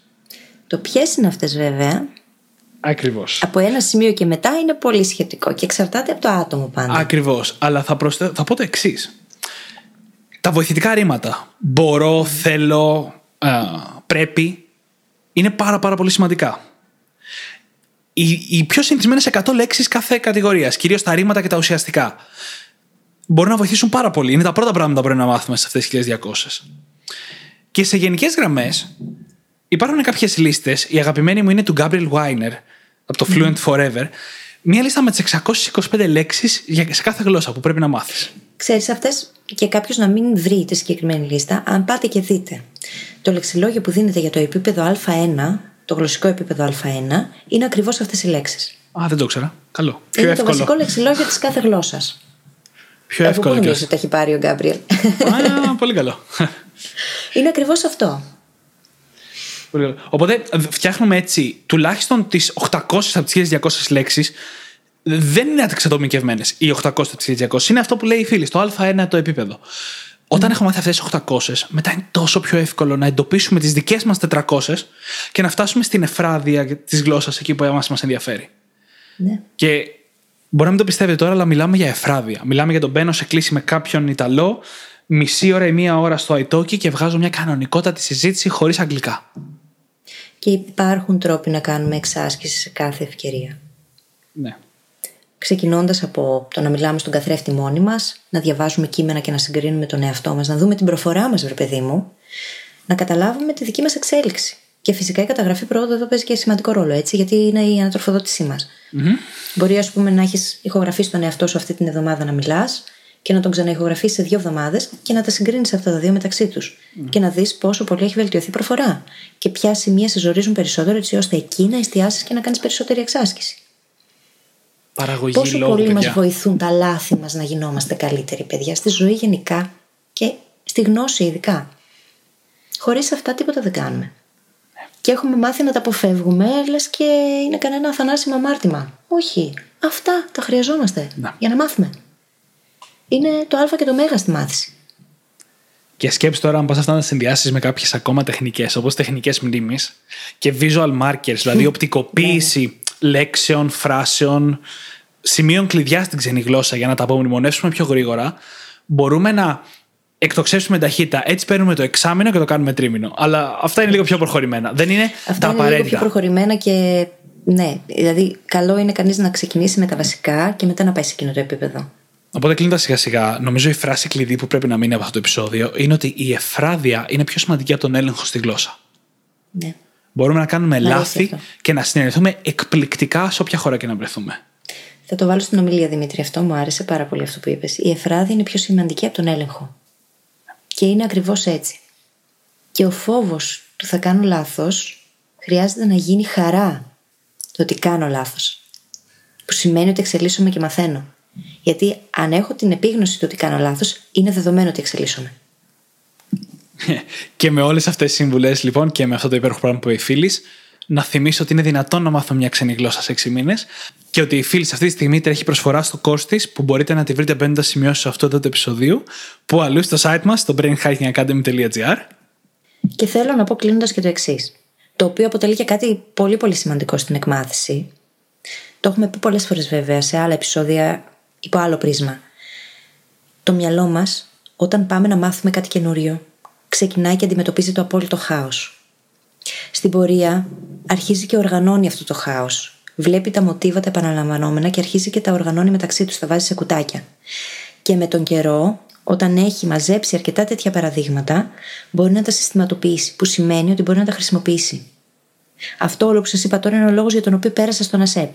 Το ποιες είναι αυτές, βέβαια, Ακριβώς. από ένα σημείο και μετά είναι πολύ σχετικό και εξαρτάται από το άτομο πάντα. Ακριβώς. Αλλά θα, προσθέ... θα πω το εξής. Τα βοηθητικά ρήματα. Μπορώ, θέλω, α, πρέπει. Είναι πάρα, πάρα πολύ σημαντικά. Οι, οι πιο συνηθισμένες 100 λέξεις κάθε κατηγορίας, κυρίως τα ρήματα και τα ουσιαστικά, μπορούν να βοηθήσουν πάρα πολύ. Είναι τα πρώτα πράγματα που πρέπει να μάθουμε σε αυτές τις 1200. Και σε γενικές γραμμές, υπάρχουν κάποιες λίστες. Η αγαπημένη μου είναι του Gabriel Weiner, από το Fluent Forever. Μία λίστα με τις 625 λέξεις σε κάθε γλώσσα που πρέπει να μάθεις. Ξέρεις αυτές και κάποιος να μην βρει τη συγκεκριμένη λίστα, αν πάτε και δείτε το λεξιλόγιο που δίνεται για το επίπεδο Α1, το γλωσσικό επίπεδο Α1, είναι ακριβώς αυτές οι λέξεις. Α, δεν το ήξερα. Καλό. Πιο είναι εύκολο. το βασικό λεξιλόγιο της κάθε γλώσσας. Πιο Από πού εύκολο. νομίζεις και- ότι το έχει πάρει ο Γκάμπριελ. Α, πολύ καλό. είναι ακριβώς αυτό. Πολύ καλό. Οπότε φτιάχνουμε έτσι τουλάχιστον τις 800 από τις 1200 λέξεις. Δεν είναι εξατομικευμένε οι 800 από τις 1200. Είναι αυτό που λέει η φίλη, το Α1 το επίπεδο. Όταν έχουμε μάθει αυτές τις 800, μετά είναι τόσο πιο εύκολο να εντοπίσουμε τις δικές μας 400 και να φτάσουμε στην εφράδια της γλώσσας εκεί που μας ενδιαφέρει. Ναι. Και μπορεί να μην το πιστεύετε τώρα, αλλά μιλάμε για εφράδια. Μιλάμε για τον μπαίνω σε κλίση με κάποιον Ιταλό, μισή ώρα ή μία ώρα στο iTalki και βγάζω μια κανονικότατη συζήτηση χωρίς αγγλικά. Και υπάρχουν τρόποι να κάνουμε εξάσκηση σε κάθε ευκαιρία. Ναι. Ξεκινώντας από το να μιλάμε στον καθρέφτη μόνοι μας, να διαβάζουμε κείμενα και να συγκρίνουμε τον εαυτό μας, να δούμε την προφορά μας, βρε παιδί μου, να καταλάβουμε τη δική μας εξέλιξη. Και φυσικά η καταγραφή πρόοδο εδώ παίζει και σημαντικό ρόλο, έτσι, γιατί είναι η ανατροφοδότησή μας. Μπορεί, ας πούμε, να έχεις ηχογραφήσει τον εαυτό σου αυτή την εβδομάδα να μιλάς και να τον ξαναηχογραφήσει σε δύο εβδομάδες και να τα συγκρίνεις αυτά τα δύο μεταξύ τους. Και να δεις πόσο πολύ έχει βελτιωθεί η προφορά. Και ποια σημεία σε ζορίζουν περισσότερο, έτσι ώστε εκεί να εστιάσεις και να κάνεις περισσότερη εξάσκηση. Παραγωγή Πόσο λόγου, πολύ μας παιδιά. βοηθούν τα λάθη μας να γινόμαστε καλύτεροι, παιδιά, στη ζωή γενικά και στη γνώση ειδικά. Χωρίς αυτά τίποτα δεν κάνουμε. Και έχουμε μάθει να τα αποφεύγουμε, λες και είναι κανένα αθανάσιμο αμάρτημα. Όχι. Αυτά τα χρειαζόμαστε Να. για να μάθουμε. Είναι το Α και το Μέγα στη μάθηση. Και σκέψει τώρα αν πας αυτά να συνδυάσεις με κάποιες ακόμα τεχνικές, όπως τεχνικές μνήμης και visual markers, δηλαδή οπτικοποίηση λέξεων, φράσεων, σημείων κλειδιά στην ξένη γλώσσα για να τα απομνημονεύσουμε πιο γρήγορα, μπορούμε να εκτοξεύσουμε ταχύτητα. Έτσι παίρνουμε το εξάμεινο και το κάνουμε τρίμηνο. Αλλά αυτά είναι λίγο πιο προχωρημένα. Δεν είναι Αυτά τα είναι λίγο πιο απαραίτητα. προχωρημένα και ναι, δηλαδή καλό είναι κανείς να ξεκινήσει με τα βασικά και μετά να πάει σε εκείνο το επίπεδο. Οπότε κλείνοντας σιγά σιγά, νομίζω η φράση κλειδί που πρέπει να μείνει από αυτό το επεισόδιο είναι ότι η εφράδια είναι πιο σημαντική από τον έλεγχο στη γλώσσα. Ναι. Μπορούμε να κάνουμε αρέσει λάθη αυτό. και να συνεννοηθούμε εκπληκτικά σε όποια χώρα και να βρεθούμε. Θα το βάλω στην ομιλία, Δημήτρη. Αυτό μου άρεσε πάρα πολύ αυτό που είπες. Η εφράδη είναι πιο σημαντική από τον έλεγχο. Και είναι ακριβώς έτσι. Και ο φόβος του θα κάνω λάθος χρειάζεται να γίνει χαρά το ότι κάνω λάθος. Που σημαίνει ότι εξελίσσομαι και μαθαίνω. Γιατί αν έχω την επίγνωση του ότι κάνω λάθος, είναι δεδομένο ότι εξελίσσομαι. και με όλες αυτές τις συμβουλές, λοιπόν, και με αυτό το υπέροχο πράγμα που είπε η φίλης, να θυμίσω ότι είναι δυνατόν να μάθω μια ξένη γλώσσα σε 6 μήνες και ότι η φίλη αυτή τη στιγμή τρέχει προσφορά στο course της που μπορείτε να τη βρείτε μπαίνοντας σημειώσεις σε αυτό το επεισόδιο, που αλλού στο site μας, στο brainhackingacademy.gr. Και θέλω να πω κλείνοντας και το εξής. Το οποίο αποτελεί και κάτι πολύ πολύ σημαντικό στην εκμάθηση. Το έχουμε πει πολλές φορές βέβαια σε άλλα επεισόδια υπό άλλο πρίσμα. Το μυαλό μας, όταν πάμε να μάθουμε κάτι καινούριο, ξεκινάει και αντιμετωπίζει το απόλυτο χάος. Στην πορεία αρχίζει και οργανώνει αυτό το χάος. Βλέπει τα μοτίβα τα επαναλαμβανόμενα και αρχίζει και τα οργανώνει μεταξύ τους, τα βάζει σε κουτάκια. Και με τον καιρό, όταν έχει μαζέψει αρκετά τέτοια παραδείγματα, μπορεί να τα συστηματοποιήσει, που σημαίνει ότι μπορεί να τα χρησιμοποιήσει. Αυτό όλο που σας είπα τώρα είναι ο λόγος για τον οποίο πέρασα στον ΑΣΕΠ.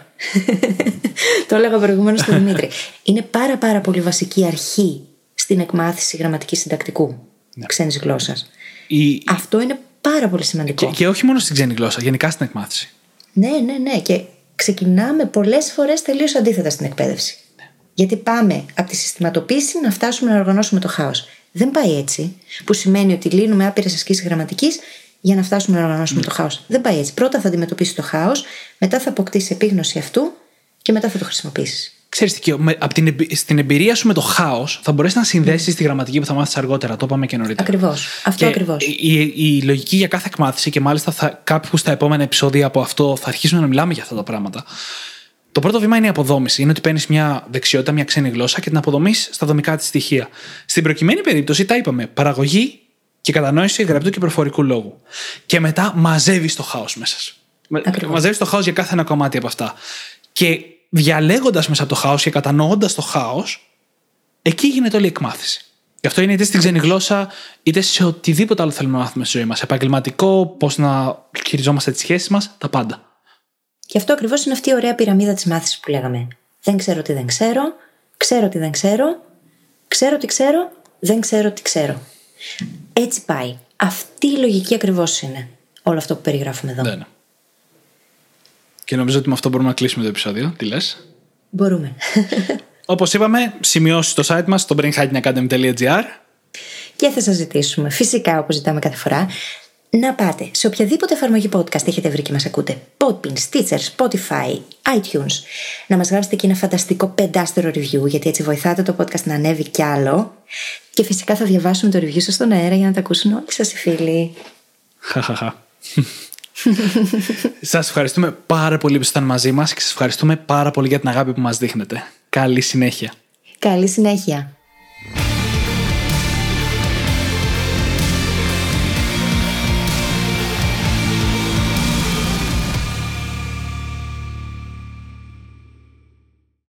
το έλεγα προηγουμένως στον Δημήτρη. Είναι πάρα πάρα πολύ βασική αρχή στην εκμάθηση γραμματικής συντακτικού ναι. ξένης γλώσσας. Η... Αυτό είναι πάρα πολύ σημαντικό. Και, και όχι μόνο στην ξένη γλώσσα, γενικά στην εκμάθηση. Ναι, ναι, ναι. Και ξεκινάμε πολλές φορές τελείως αντίθετα στην εκπαίδευση. Γιατί πάμε από τη συστηματοποίηση να φτάσουμε να οργανώσουμε το χάος. Δεν πάει έτσι, που σημαίνει ότι λύνουμε άπειρες ασκήσεις γραμματικής για να φτάσουμε να οργανώσουμε το χάος. Δεν πάει έτσι. Πρώτα θα αντιμετωπίσει το χάος, μετά θα αποκτήσει επίγνωση αυτού και μετά θα το χρησιμοποιήσεις. Ξέρεις τι, με, από την, εμπει- στην εμπειρία σου με το χάος θα μπορέσεις να συνδέσεις τη γραμματική που θα μάθεις αργότερα. Το είπαμε και νωρίτερα. Ακριβώς. Αυτό Και ακριβώς. Η, η, η λογική για κάθε εκμάθηση και μάλιστα θα, κάπου στα επόμενα επεισόδια από αυτό θα αρχίσουμε να μιλάμε για αυτά τα πράγματα. Το πρώτο βήμα είναι η αποδόμηση. Είναι ότι παίρνεις μια δεξιότητα, μια ξένη γλώσσα και την αποδομείς στα δομικά της στοιχεία. Στην προκειμένη περίπτωση, τα είπαμε, παραγωγή και κατανόηση γραπτού και προφορικού λόγου. Και μετά μαζεύεις το χάος μέσα σου. Ακριβώς. Μαζεύεις το χάος για κάθε ένα κομμάτι από αυτά. Και διαλέγοντας μέσα από το χάος και κατανοώντας το χάος, εκεί γίνεται όλη η εκμάθηση. Γι' αυτό είναι είτε στην ξένη γλώσσα, είτε σε οτιδήποτε άλλο θέλουμε να μάθουμε στη ζωή μας. Επαγγελματικό, πώς να χειριζόμαστε τις σχέσεις μας, τα πάντα. Και αυτό ακριβώς είναι αυτή η ωραία πυραμίδα της μάθησης που λέγαμε. Δεν ξέρω τι δεν ξέρω, ξέρω τι δεν ξέρω, ξέρω τι ξέρω, δεν ξέρω τι ξέρω. Έτσι πάει. Αυτή η λογική ακριβώς είναι όλο αυτό που περιγράφουμε εδώ. Δεν είναι. Και νομίζω ότι με αυτό μπορούμε να κλείσουμε το επεισόδιο. Τι λες; Μπορούμε. Όπως είπαμε, σημειώσει στο site μας στο brainhackingacademy.gr. Και θα σας ζητήσουμε, φυσικά όπως ζητάμε κάθε φορά, να πάτε σε οποιαδήποτε εφαρμογή podcast έχετε βρει και μας ακούτε. Podbean, Stitcher, Spotify, iTunes. Να μας γράψετε και ένα φανταστικό πεντάστερο review, γιατί έτσι βοηθάτε το podcast να ανέβει κι άλλο. Και φυσικά θα διαβάσουμε το review σας στον αέρα για να τα ακούσουν όλοι σας οι φίλοι. Χαχαχα. Σας ευχαριστούμε πάρα πολύ που ήσασταν μαζί μας και σας ευχαριστούμε πάρα πολύ για την αγάπη που μας δείχνετε. Καλή συνέχεια. Καλή συνέχεια.